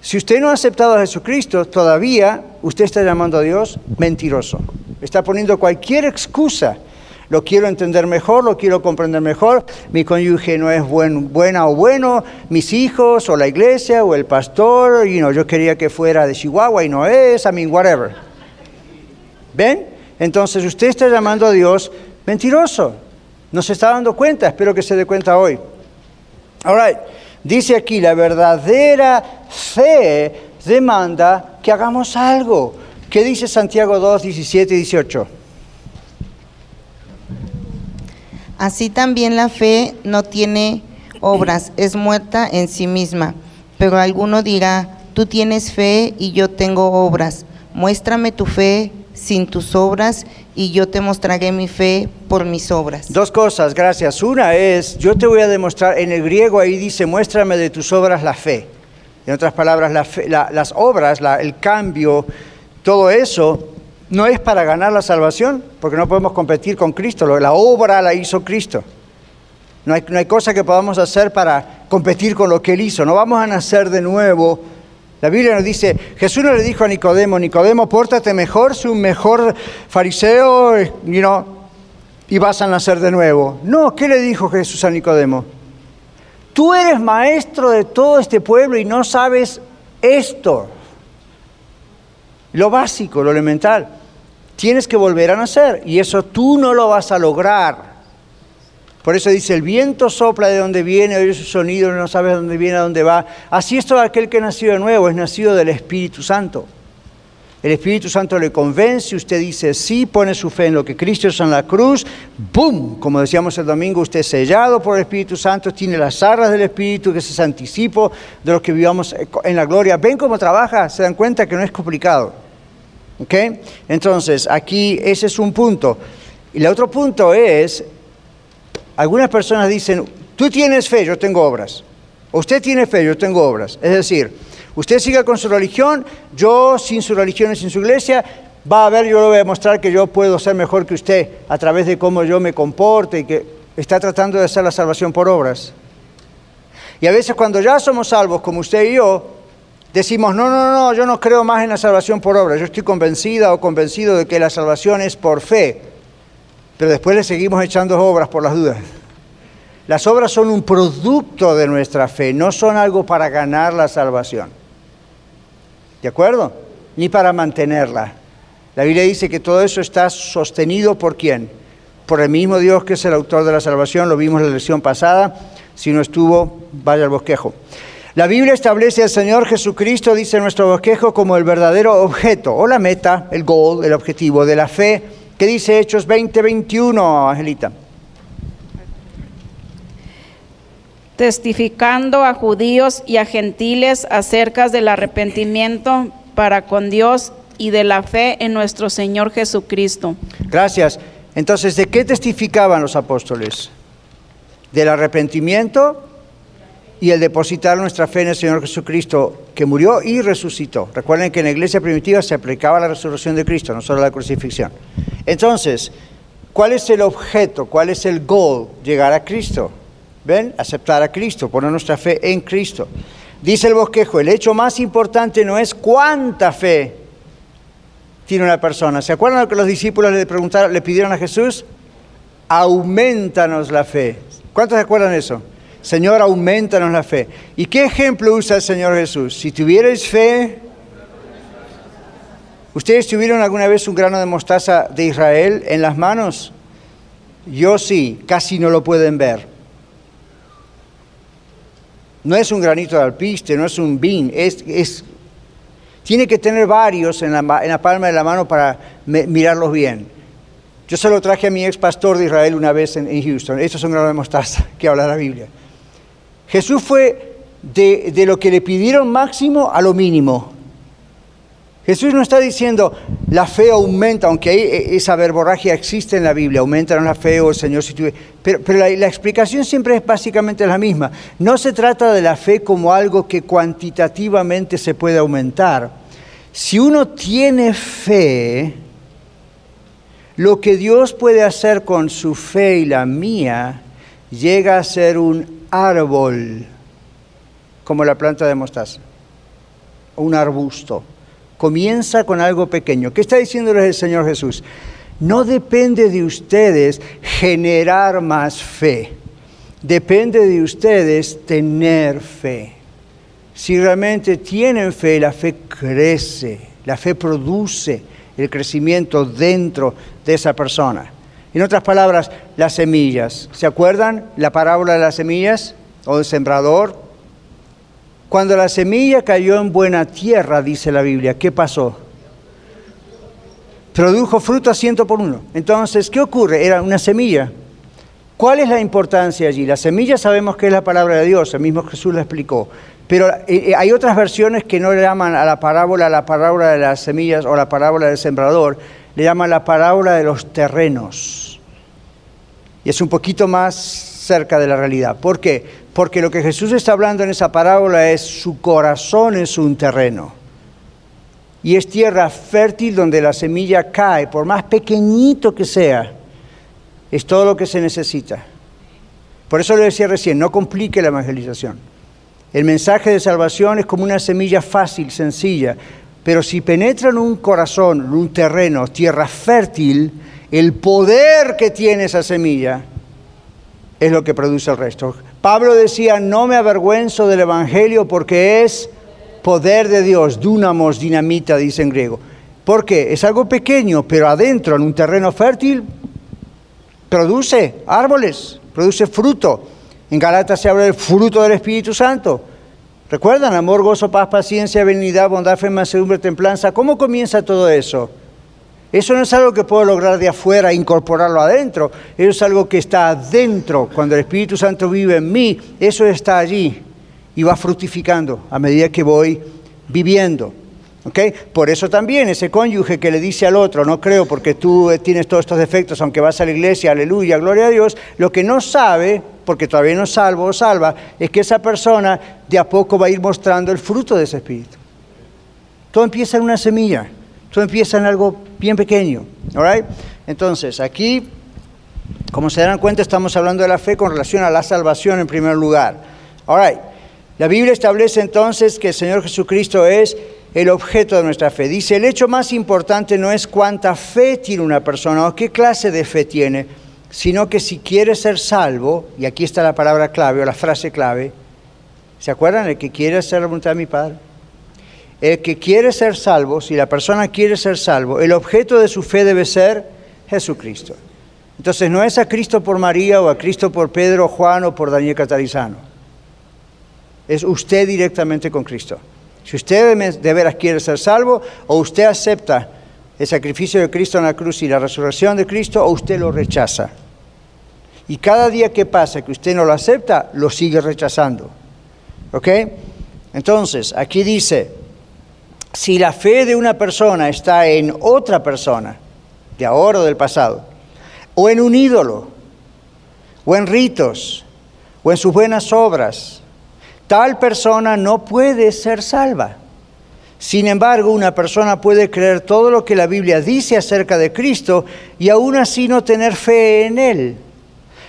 Si usted no ha aceptado a Jesucristo, todavía usted está llamando a Dios mentiroso. Está poniendo cualquier excusa. Lo quiero entender mejor, lo quiero comprender mejor. Mi cónyuge no es buen, buena o bueno, mis hijos o la iglesia o el pastor, y yo quería que fuera de Chihuahua y no es, I mean, whatever. ¿Ven? Entonces usted está llamando a Dios mentiroso. No se está dando cuenta, espero que se dé cuenta hoy. Ahora, dice aquí, la verdadera fe demanda que hagamos algo. ¿Qué dice Santiago 2, 17 y 18? Así también la fe no tiene obras, es muerta en sí misma. Pero alguno dirá, tú tienes fe y yo tengo obras. Muéstrame tu fe sin tus obras y yo te mostraré mi fe por mis obras. Dos cosas, gracias. Una es, yo te voy a demostrar, en el griego ahí dice, muéstrame de tus obras la fe. En otras palabras, las obras, el cambio, todo eso no es para ganar la salvación, porque no podemos competir con Cristo, la obra la hizo Cristo. No hay, no hay cosa que podamos hacer para competir con lo que Él hizo, no vamos a nacer de nuevo la Biblia nos dice, Jesús no le dijo a Nicodemo, Nicodemo, pórtate mejor, sé un mejor fariseo, y vas a nacer de nuevo. No, ¿qué le dijo Jesús a Nicodemo? Tú eres maestro de todo este pueblo y no sabes esto. Lo básico, lo elemental. Tienes que volver a nacer y eso tú no lo vas a lograr. Por eso dice, el viento sopla de donde viene, oye su sonido, no sabes dónde viene, a dónde va. Así es todo aquel que nació de nuevo, es nacido del Espíritu Santo. El Espíritu Santo le convence, usted dice sí, pone su fe en lo que Cristo hizo en la cruz, ¡boom! Como decíamos el domingo, usted es sellado por el Espíritu Santo, tiene las arras del Espíritu, que es anticipo de lo que vivamos en la gloria. ¿Ven cómo trabaja? Se dan cuenta que no es complicado. Entonces, aquí ese es un punto. Y el otro punto es, algunas personas dicen, tú tienes fe, yo tengo obras. Usted tiene fe, yo tengo obras. Es decir, usted siga con su religión, yo sin su religión y sin su iglesia, va a ver, yo le voy a demostrar que yo puedo ser mejor que usted a través de cómo yo me comporte y que está tratando de hacer la salvación por obras. Y a veces cuando ya somos salvos, como usted y yo, decimos, no, no, no, yo no creo más en la salvación por obras, yo estoy convencida o convencido de que la salvación es por fe, pero después le seguimos echando obras por las dudas. Las obras son un producto de nuestra fe, no son algo para ganar la salvación. ¿De acuerdo? Ni para mantenerla. La Biblia dice que todo eso está sostenido por quién? Por el mismo Dios que es el autor de la salvación, lo vimos en la lección pasada. Si no estuvo, vaya al bosquejo. La Biblia establece al Señor Jesucristo, dice nuestro bosquejo, como el verdadero objeto o la meta, el goal, el objetivo de la fe. ¿Qué dice Hechos 20:21, Angelita? testificando a judíos y a gentiles acerca del arrepentimiento para con Dios y de la fe en nuestro Señor Jesucristo. Gracias. Entonces, ¿de qué testificaban los apóstoles? Del arrepentimiento y el depositar nuestra fe en el Señor Jesucristo, que murió y resucitó. Recuerden que en la iglesia primitiva se aplicaba la resurrección de Cristo, no solo la crucifixión. Entonces, ¿cuál es el objeto? ¿Cuál es el goal? Llegar a Cristo. ¿Ven? Aceptar a Cristo, poner nuestra fe en Cristo. Dice el bosquejo, el hecho más importante no es cuánta fe tiene una persona. ¿Se acuerdan lo que los discípulos le preguntaron, le pidieron a Jesús? Aumentanos la fe. ¿Cuántos se acuerdan de eso? Señor, aumentanos la fe. ¿Y qué ejemplo usa el Señor Jesús? Si tuvierais fe, ¿ustedes tuvieron alguna vez un grano de mostaza de Israel en las manos? Yo sí, casi no lo pueden ver. No es un granito de alpiste, no es un bin, es, tiene que tener varios en la, palma de la mano para mirarlos bien. Yo se lo traje a mi ex pastor de Israel una vez en, Houston. Esto es un grano de mostaza que habla la Biblia. Jesús fue de, de lo que le pidieron máximo a lo mínimo. Jesús no está diciendo la fe aumenta, aunque e, esa verborragia existe en la Biblia, aumenta la fe o el Señor si tuve, pero, pero la, explicación siempre es básicamente la misma. No se trata de la fe como algo que cuantitativamente se puede aumentar. Si uno tiene fe, lo que Dios puede hacer con su fe y la mía llega a ser un árbol, como la planta de mostaza, un arbusto Comienza con algo pequeño. ¿Qué está diciéndoles el Señor Jesús? No depende de ustedes generar más fe. Depende de ustedes tener fe. Si realmente tienen fe, la fe crece, la fe produce el crecimiento dentro de esa persona. En otras palabras, las semillas. ¿Se acuerdan la parábola de las semillas o el sembrador? Cuando la semilla cayó en buena tierra, dice la Biblia, ¿qué pasó? Produjo fruto a ciento por uno. Entonces, ¿qué ocurre? Era una semilla. ¿Cuál es la importancia allí? La semilla sabemos que es la palabra de Dios, el mismo Jesús la explicó. Pero eh, eh, hay otras versiones que no le llaman a la parábola la parábola de las semillas o la parábola del sembrador, le llaman la parábola de los terrenos. Y es un poquito más cerca de la realidad. ¿Por qué? porque lo que Jesús está hablando en esa parábola es su corazón es un terreno. Y es tierra fértil donde la semilla cae, por más pequeñito que sea, es todo lo que se necesita. Por eso le decía recién, no complique la evangelización. El mensaje de salvación es como una semilla fácil, sencilla, pero si penetra en un corazón, en un terreno, tierra fértil, el poder que tiene esa semilla es lo que produce el resto. Pablo decía, no me avergüenzo del Evangelio porque es poder de Dios, dunamos, dinamita, dice en griego. ¿Por qué? Es algo pequeño, pero adentro, en un terreno fértil, produce árboles, produce fruto. En Galatas se habla del fruto del Espíritu Santo. ¿Recuerdan? Amor, gozo, paz, paciencia, benignidad, bondad, fe, mansedumbre, templanza. ¿Cómo comienza todo eso? Eso no es algo que puedo lograr de afuera, incorporarlo adentro. Eso es algo que está adentro. Cuando el Espíritu Santo vive en mí, eso está allí y va fructificando a medida que voy viviendo. ¿Okay? Por eso también ese cónyuge que le dice al otro, no creo porque tú tienes todos estos defectos, aunque vas a la iglesia, aleluya, gloria a Dios, lo que no sabe, porque todavía no salvo o salva, es que esa persona de a poco va a ir mostrando el fruto de ese espíritu. Todo empieza en una semilla, todo empieza en algo bien pequeño. ¿all Entonces, aquí, como se darán cuenta, estamos hablando de la fe con relación a la salvación en primer lugar. All La Biblia establece entonces que el Señor Jesucristo es el objeto de nuestra fe. Dice, el hecho más importante no es cuánta fe tiene una persona o qué clase de fe tiene, sino que si quiere ser salvo, y aquí está la palabra clave o la frase clave, ¿se acuerdan? El que quiere hacer la voluntad de mi Padre. El que quiere ser salvo, si la persona quiere ser salvo, el objeto de su fe debe ser Jesucristo. Entonces no es a Cristo por María o a Cristo por Pedro, Juan o por Daniel Catarizano. Es usted directamente con Cristo. Si usted de veras quiere ser salvo, o usted acepta el sacrificio de Cristo en la cruz y la resurrección de Cristo, o usted lo rechaza. Y cada día que pasa que usted no lo acepta, lo sigue rechazando. ¿Ok? Entonces, aquí dice, si la fe de una persona está en otra persona, de ahora o del pasado, o en un ídolo, o en ritos, o en sus buenas obras, tal persona no puede ser salva. Sin embargo, una persona puede creer todo lo que la Biblia dice acerca de Cristo y aún así no tener fe en Él.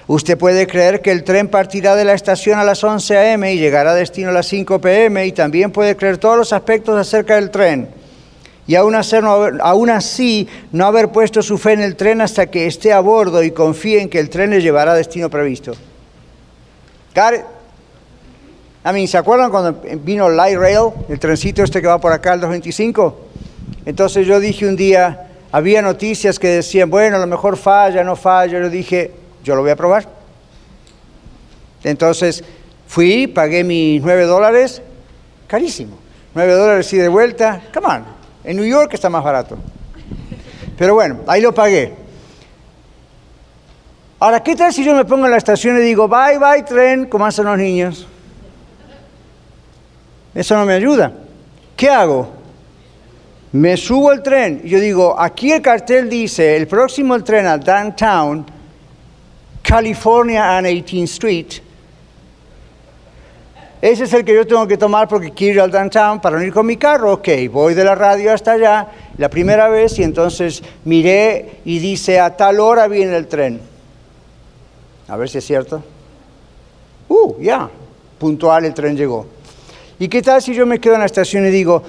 Usted puede creer que el tren partirá de la estación a las 11 a.m. y llegará a destino a las 5 p.m. y también puede creer todos los aspectos acerca del tren. Y aún, así no haber puesto su fe en el tren hasta que esté a bordo y confíe en que el tren le llevará a destino previsto. A mí, ¿se acuerdan cuando vino Light Rail, el trencito este que va por acá, el 225? Entonces yo dije un día, había noticias que decían, bueno, a lo mejor falla, no falla. Yo dije, yo lo voy a probar. Entonces fui, pagué mis 9 dólares, carísimo. 9 dólares y de vuelta, come on. En New York está más barato. Pero bueno, ahí lo pagué. Ahora, ¿qué tal si yo me pongo en la estación y digo, bye, bye, tren, como hacen los niños? Eso no me ayuda. ¿Qué hago? Me subo al tren yo digo, aquí el cartel dice, el próximo tren a Downtown, California and 18th Street. Ese es el que yo tengo que tomar porque quiero ir al downtown para ir con mi carro. Ok, voy de la radio hasta allá la primera vez y entonces miré y dice a tal hora viene el tren. A ver si es cierto. Uh, ya, puntual el tren llegó. ¿Y qué tal si yo me quedo en la estación y digo,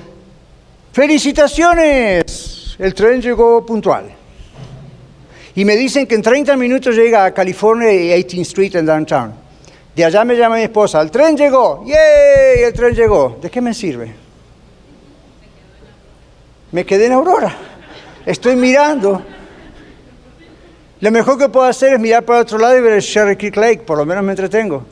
felicitaciones, el tren llegó puntual? Y me dicen que en 30 minutos llega a California y 18th Street en downtown. De allá me llama mi esposa, el tren llegó, ¡yay! El tren llegó. ¿De qué me sirve? Me quedé en Aurora. Estoy mirando. Lo mejor que puedo hacer es mirar para otro lado y ver el Sherry Lake, por lo menos me entretengo.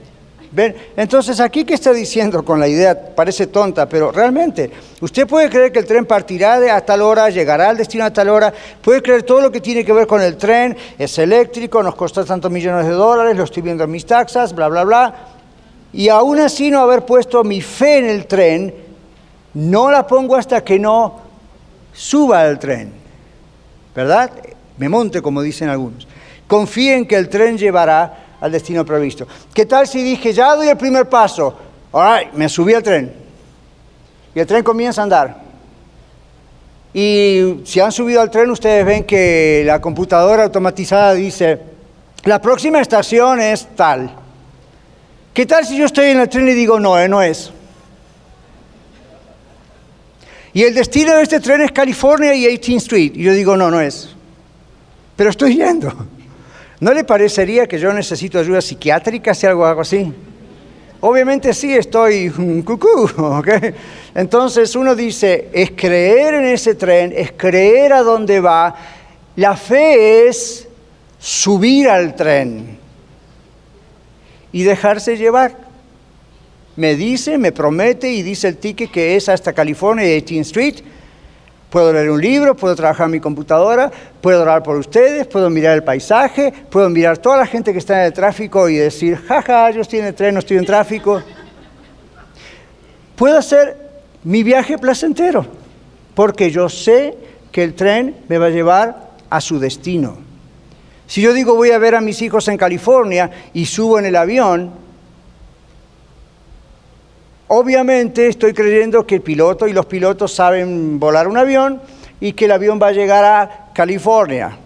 Entonces, aquí que está diciendo con la idea, parece tonta, pero realmente, usted puede creer que el tren partirá de a tal hora, llegará al destino a tal hora, puede creer todo lo que tiene que ver con el tren, es eléctrico, nos costó tantos millones de dólares, lo estoy viendo en mis taxas, bla, bla, bla, y aún así no haber puesto mi fe en el tren, no la pongo hasta que no suba al tren, ¿verdad? Me monte, como dicen algunos. Confíen que el tren llevará al destino previsto. ¿Qué tal si dije, ya doy el primer paso? All me subí al tren. Y el tren comienza a andar. Y si han subido al tren, ustedes ven que la computadora automatizada dice, la próxima estación es tal. ¿Qué tal si yo estoy en el tren y digo, no, eh, no es? Y el destino de este tren es California y 18th Street. Y yo digo, no, no es. Pero estoy yendo. ¿No le parecería que yo necesito ayuda psiquiátrica si algo algo así? Obviamente sí, estoy cucú, ¿ok? Entonces uno dice, es creer en ese tren, es creer a dónde va. La fe es subir al tren y dejarse llevar. me dice, me promete y dice el ticket que es hasta California y 18th Street. Puedo leer un libro, puedo trabajar en mi computadora, puedo orar por ustedes, puedo mirar el paisaje, puedo mirar toda la gente que está en el tráfico y decir, jaja, yo estoy en el tren, no estoy en tráfico. Puedo hacer mi viaje placentero, porque yo sé que el tren me va a llevar a su destino. Si yo digo voy a ver a mis hijos en California y subo en el avión, obviamente estoy creyendo que el piloto y los pilotos saben volar un avión y que el avión va a llegar a California.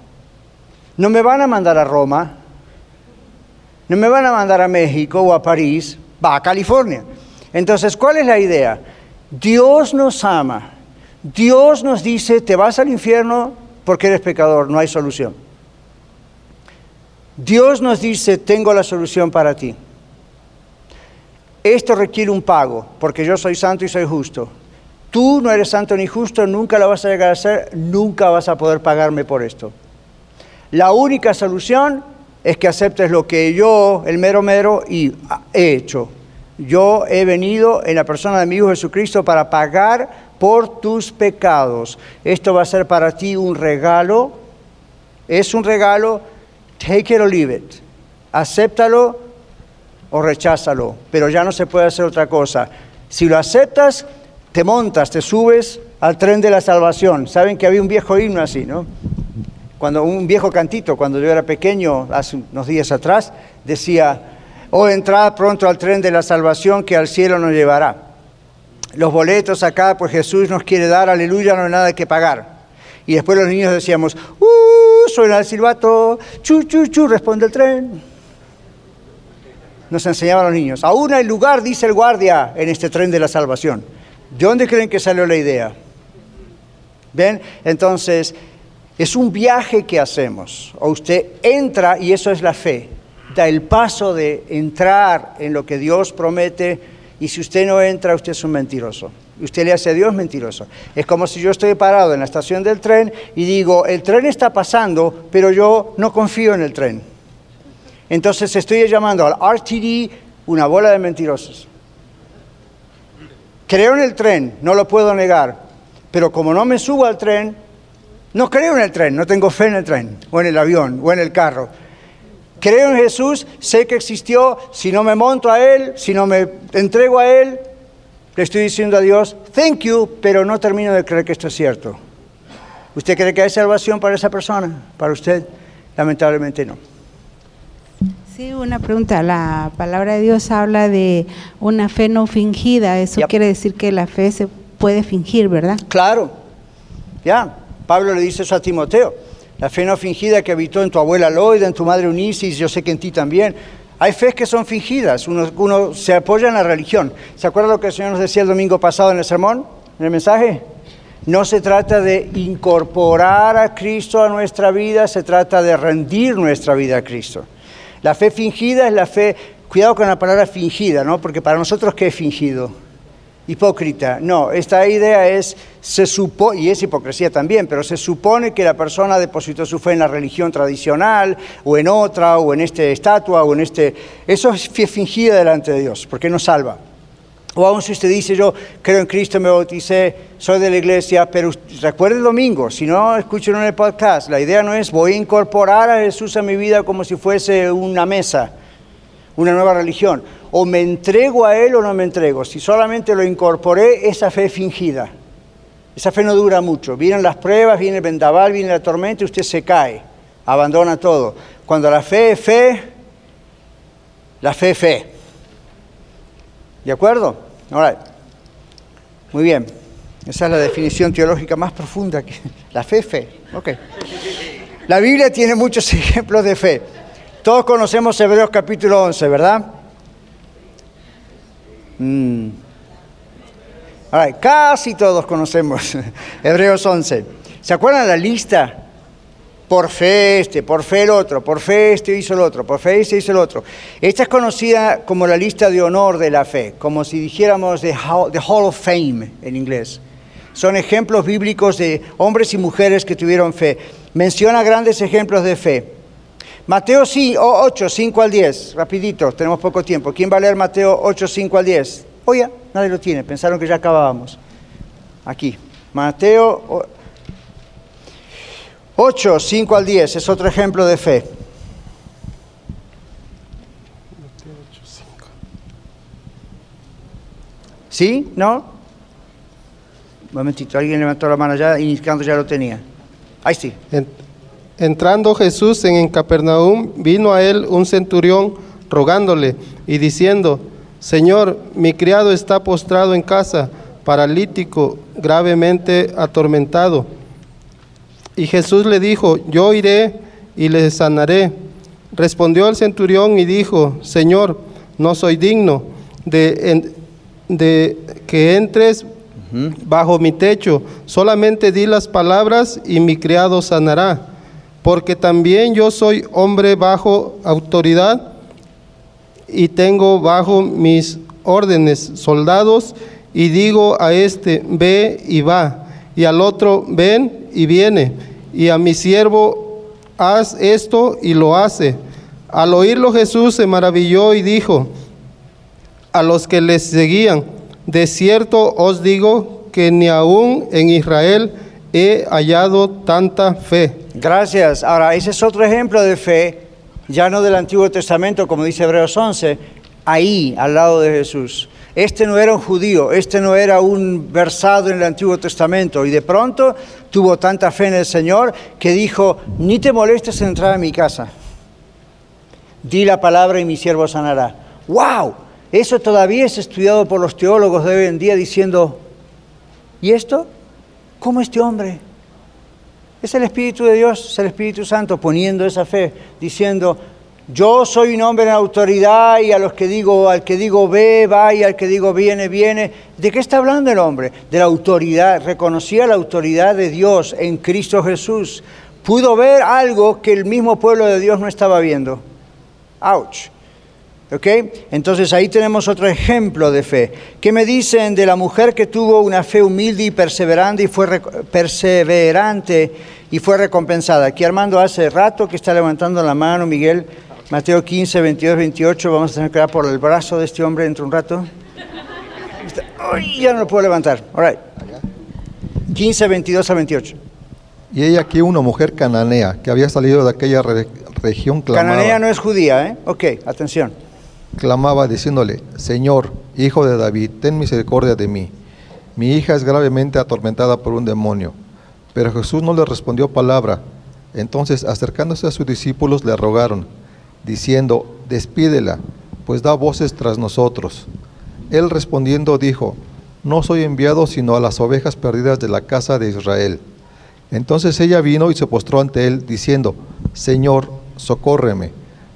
No me van a mandar a Roma, no me van a mandar a México o a París, va a California. Entonces, ¿cuál es la idea? Dios nos ama. Dios nos dice, te vas al infierno porque eres pecador, no hay solución. Dios nos dice, tengo la solución para ti. Esto requiere un pago, porque yo soy santo y soy justo. Tú no eres santo ni justo, nunca lo vas a llegar a ser, nunca vas a poder pagarme por esto. La única solución es que aceptes lo que yo, el mero mero, he hecho. Yo he venido en la persona de mi Hijo Jesucristo para pagar por tus pecados. Esto va a ser para ti un regalo. Es un regalo Take it or leave it. Acéptalo o recházalo, pero ya no se puede hacer otra cosa. Si lo aceptas, te montas, te subes al tren de la salvación. Saben que había un viejo himno así, ¿no? Cuando un viejo cantito, cuando yo era pequeño, hace unos días atrás, decía, oh, entrad pronto al tren de la salvación que al cielo nos llevará. Los boletos acá, pues Jesús nos quiere dar, aleluya, no hay nada que pagar. Y después los niños decíamos, ¡uh! Suena el silbato, chu, chu, chu, responde el tren. Nos enseñaban los niños. Aún hay lugar, dice el guardia, en este tren de la salvación. ¿De dónde creen que salió la idea? ¿Ven? Entonces, es un viaje que hacemos. O usted entra, y eso es la fe, da el paso de entrar en lo que Dios promete, y si usted no entra, usted es un mentiroso usted le hace a Dios mentiroso. Es como si yo estoy parado en la estación del tren y digo, el tren está pasando, pero yo no confío en el tren. Entonces estoy llamando al RTD una bola de mentirosos. Creo en el tren, no lo puedo negar, pero como no me subo al tren, no creo en el tren, no tengo fe en el tren, o en el avión, o en el carro. Creo en Jesús, sé que existió, si no me monto a Él, si no me entrego a Él, le estoy diciendo a Dios, thank you, pero no termino de creer que esto es cierto. ¿Usted cree que hay salvación para esa persona? Para usted, lamentablemente no. Sí, una pregunta. La palabra de Dios habla de una fe no fingida. Eso quiere decir que la fe se puede fingir, ¿verdad? Claro. Ya, Pablo le dice eso a Timoteo. La fe no fingida que habitó en tu abuela Loida, en tu madre Unisis, yo sé que en ti también. Hay fe que son fingidas, uno, se apoya en la religión. ¿Se acuerda lo que el Señor nos decía el domingo pasado en el sermón, en el mensaje? No se trata de incorporar a Cristo a nuestra vida, se trata de rendir nuestra vida a Cristo. La fe fingida es la fe, cuidado con la palabra fingida, ¿no? Porque para nosotros, ¿qué es fingido? hipócrita. No, esta idea es, se supone, y es hipocresía también, pero se supone que la persona depositó su fe en la religión tradicional, o en otra, o en esta estatua, o en este... Eso es fe fingida delante de Dios, porque no salva. O aún si usted dice, yo creo en Cristo, me bauticé, soy de la iglesia, pero recuerde el domingo, si no, escuchen en el podcast, la idea no es voy a incorporar a Jesús a mi vida como si fuese una mesa, una nueva religión o me entrego a Él o no me entrego. Si solamente lo incorporé, esa fe fingida. Esa fe no dura mucho. Vienen las pruebas, viene el vendaval, viene la tormenta y usted se cae, abandona todo. Cuando la fe es fe, la fe es fe. ¿De acuerdo? Muy bien. Esa es la definición teológica más profunda. Que... La fe fe. La Biblia tiene muchos ejemplos de fe. Todos conocemos Hebreos capítulo 11, ¿verdad? Mm. casi todos conocemos Hebreos 11. ¿Se acuerdan la lista? Por fe este, por fe el otro, por fe este hizo el otro, por fe este hizo el otro. Esta es conocida como la lista de honor de la fe, como si dijéramos the Hall of Fame en inglés. Son ejemplos bíblicos de hombres y mujeres que tuvieron fe. Menciona grandes ejemplos de fe. Mateo sí, 8, 5 al 10. Rapidito, tenemos poco tiempo. ¿Quién va a leer Mateo 8, 5 al 10? Oye, nadie lo tiene, pensaron que ya acabábamos. Aquí, Mateo 8, 5 al 10, es otro ejemplo de fe. ¿Sí? ¿No? Un momentito, alguien levantó la mano ya, indicando ya lo tenía. Ahí sí. Entrando Jesús en Capernaum, vino a él un centurión rogándole y diciendo, Señor, mi criado está postrado en casa, paralítico, gravemente atormentado. Y Jesús le dijo, yo iré y le sanaré. Respondió el centurión y dijo, Señor, no soy digno de, de que entres bajo mi techo, solamente di las palabras y mi criado sanará, porque también yo soy hombre bajo autoridad y tengo bajo mis órdenes soldados y digo a este, ve y va, y al otro, ven y viene, y a mi siervo, haz esto y lo hace. Al oírlo Jesús se maravilló y dijo a los que les seguían, de cierto os digo que ni aún en Israel he hallado tanta fe. Gracias. Ahora, ese es otro ejemplo de fe, ya no del Antiguo Testamento, como dice Hebreos 11, ahí, al lado de Jesús. Este no era un judío, este no era un versado en el Antiguo Testamento y de pronto tuvo tanta fe en el Señor que dijo, ni te molestes en entrar a mi casa. Di la palabra y mi siervo sanará. ¡Wow! Eso todavía es estudiado por los teólogos de hoy en día diciendo, ¿y esto? ¿Cómo este hombre? Es el Espíritu de Dios, es el Espíritu Santo poniendo esa fe, diciendo, yo soy un hombre en autoridad y a los que digo, al que digo ve, va y al que digo viene, viene. ¿De qué está hablando el hombre? De la autoridad. Reconocía la autoridad de Dios en Cristo Jesús. Pudo ver algo que el mismo pueblo de Dios no estaba viendo. Ouch. ¿Ok? Entonces ahí tenemos otro ejemplo de fe. ¿Qué me dicen de la mujer que tuvo una fe humilde y perseverante y fue perseverante y fue recompensada? Aquí Armando hace rato que está levantando la mano, Miguel, Mateo 15, 22, 28, vamos a tener que dar por el brazo de este hombre dentro de un rato. Ay, ya no lo puedo levantar. All right. 15, 22 a 28. Y ella aquí una mujer cananea que había salido de aquella región clamaba. Cananea no es judía, ¿eh? Ok, atención clamaba diciéndole, Señor, hijo de David, ten misericordia de mí. Mi hija es gravemente atormentada por un demonio. Pero Jesús no le respondió palabra. Entonces, acercándose a sus discípulos, le rogaron, diciendo, despídela, pues da voces tras nosotros. Él respondiendo dijo, no soy enviado sino a las ovejas perdidas de la casa de Israel. Entonces ella vino y se postró ante él, diciendo, Señor, socórreme.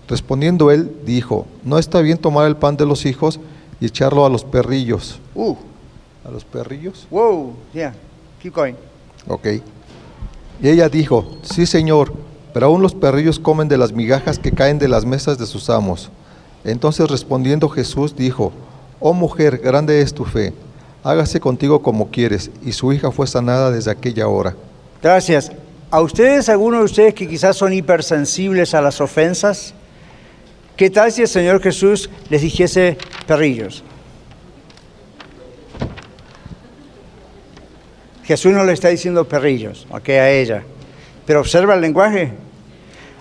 Respondiendo él, dijo, no está bien tomar el pan de los hijos y echarlo a los perrillos. Uh. ¿A los perrillos? Wow, yeah, keep going. Ok. Y ella dijo, sí señor, pero aún los perrillos comen de las migajas que caen de las mesas de sus amos. Entonces respondiendo Jesús dijo, oh mujer, grande es tu fe, hágase contigo como quieres. Y su hija fue sanada desde aquella hora. Gracias. ¿A ustedes, algunos de ustedes que quizás son hipersensibles a las ofensas, ¿Qué tal si el Señor Jesús les dijese perrillos? Jesús no le está diciendo perrillos, ok, a ella. Pero observa el lenguaje.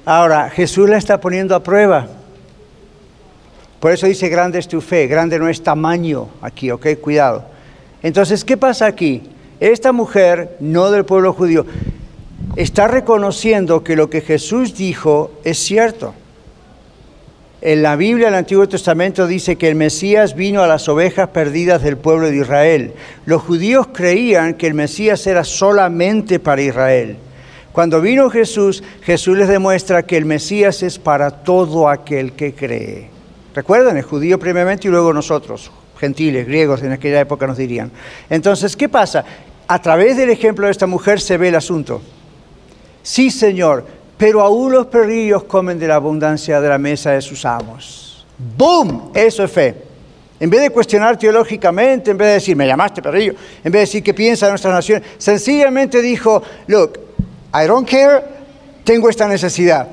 Ahora, Jesús la está poniendo a prueba. Por eso dice, grande es tu fe, grande no es tamaño aquí, ok, cuidado. Entonces, ¿qué pasa aquí? Esta mujer, no del pueblo judío, está reconociendo que lo que Jesús dijo es cierto. En la Biblia, el Antiguo Testamento dice que el Mesías vino a las ovejas perdidas del pueblo de Israel. Los judíos creían que el Mesías era solamente para Israel. Cuando vino Jesús, Jesús les demuestra que el Mesías es para todo aquel que cree. Recuerden, el judío primeramente y luego nosotros, gentiles, griegos en aquella época nos dirían. Entonces, ¿qué pasa? A través del ejemplo de esta mujer se ve el asunto. Sí, Señor, pero aún los perrillos comen de la abundancia de la mesa de sus amos. ¡Boom! Eso es fe. En vez de cuestionar teológicamente, en vez de decir, me llamaste perrillo, en vez de decir qué piensa de nuestra nación, sencillamente dijo, look, I don't care, tengo esta necesidad.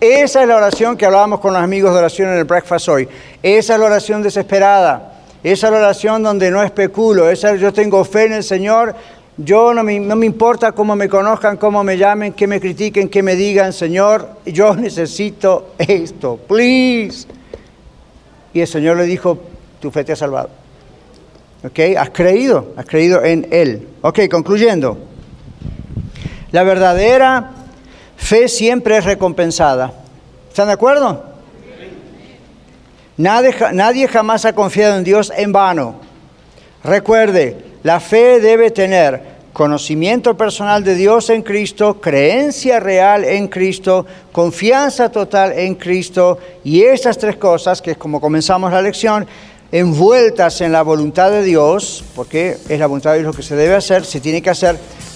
Esa es la oración que hablábamos con los amigos de oración en el breakfast hoy. Esa es la oración desesperada. Esa es la oración donde no especulo. Esa, yo tengo fe en el Señor. Yo no me, no me importa cómo me conozcan, cómo me llamen, que me critiquen, que me digan, Señor, yo necesito esto, please. Y el Señor le dijo, tu fe te ha salvado. ¿Ok? Has creído, has creído en Él. Ok, concluyendo. La verdadera fe siempre es recompensada. ¿Están de acuerdo? Nadie, nadie jamás ha confiado en Dios en vano. Recuerde, la fe debe tener conocimiento personal de Dios en Cristo, creencia real en Cristo, confianza total en Cristo y estas tres cosas, que es como comenzamos la lección, envueltas en la voluntad de Dios, porque es la voluntad de Dios lo que se debe hacer, se tiene que hacer,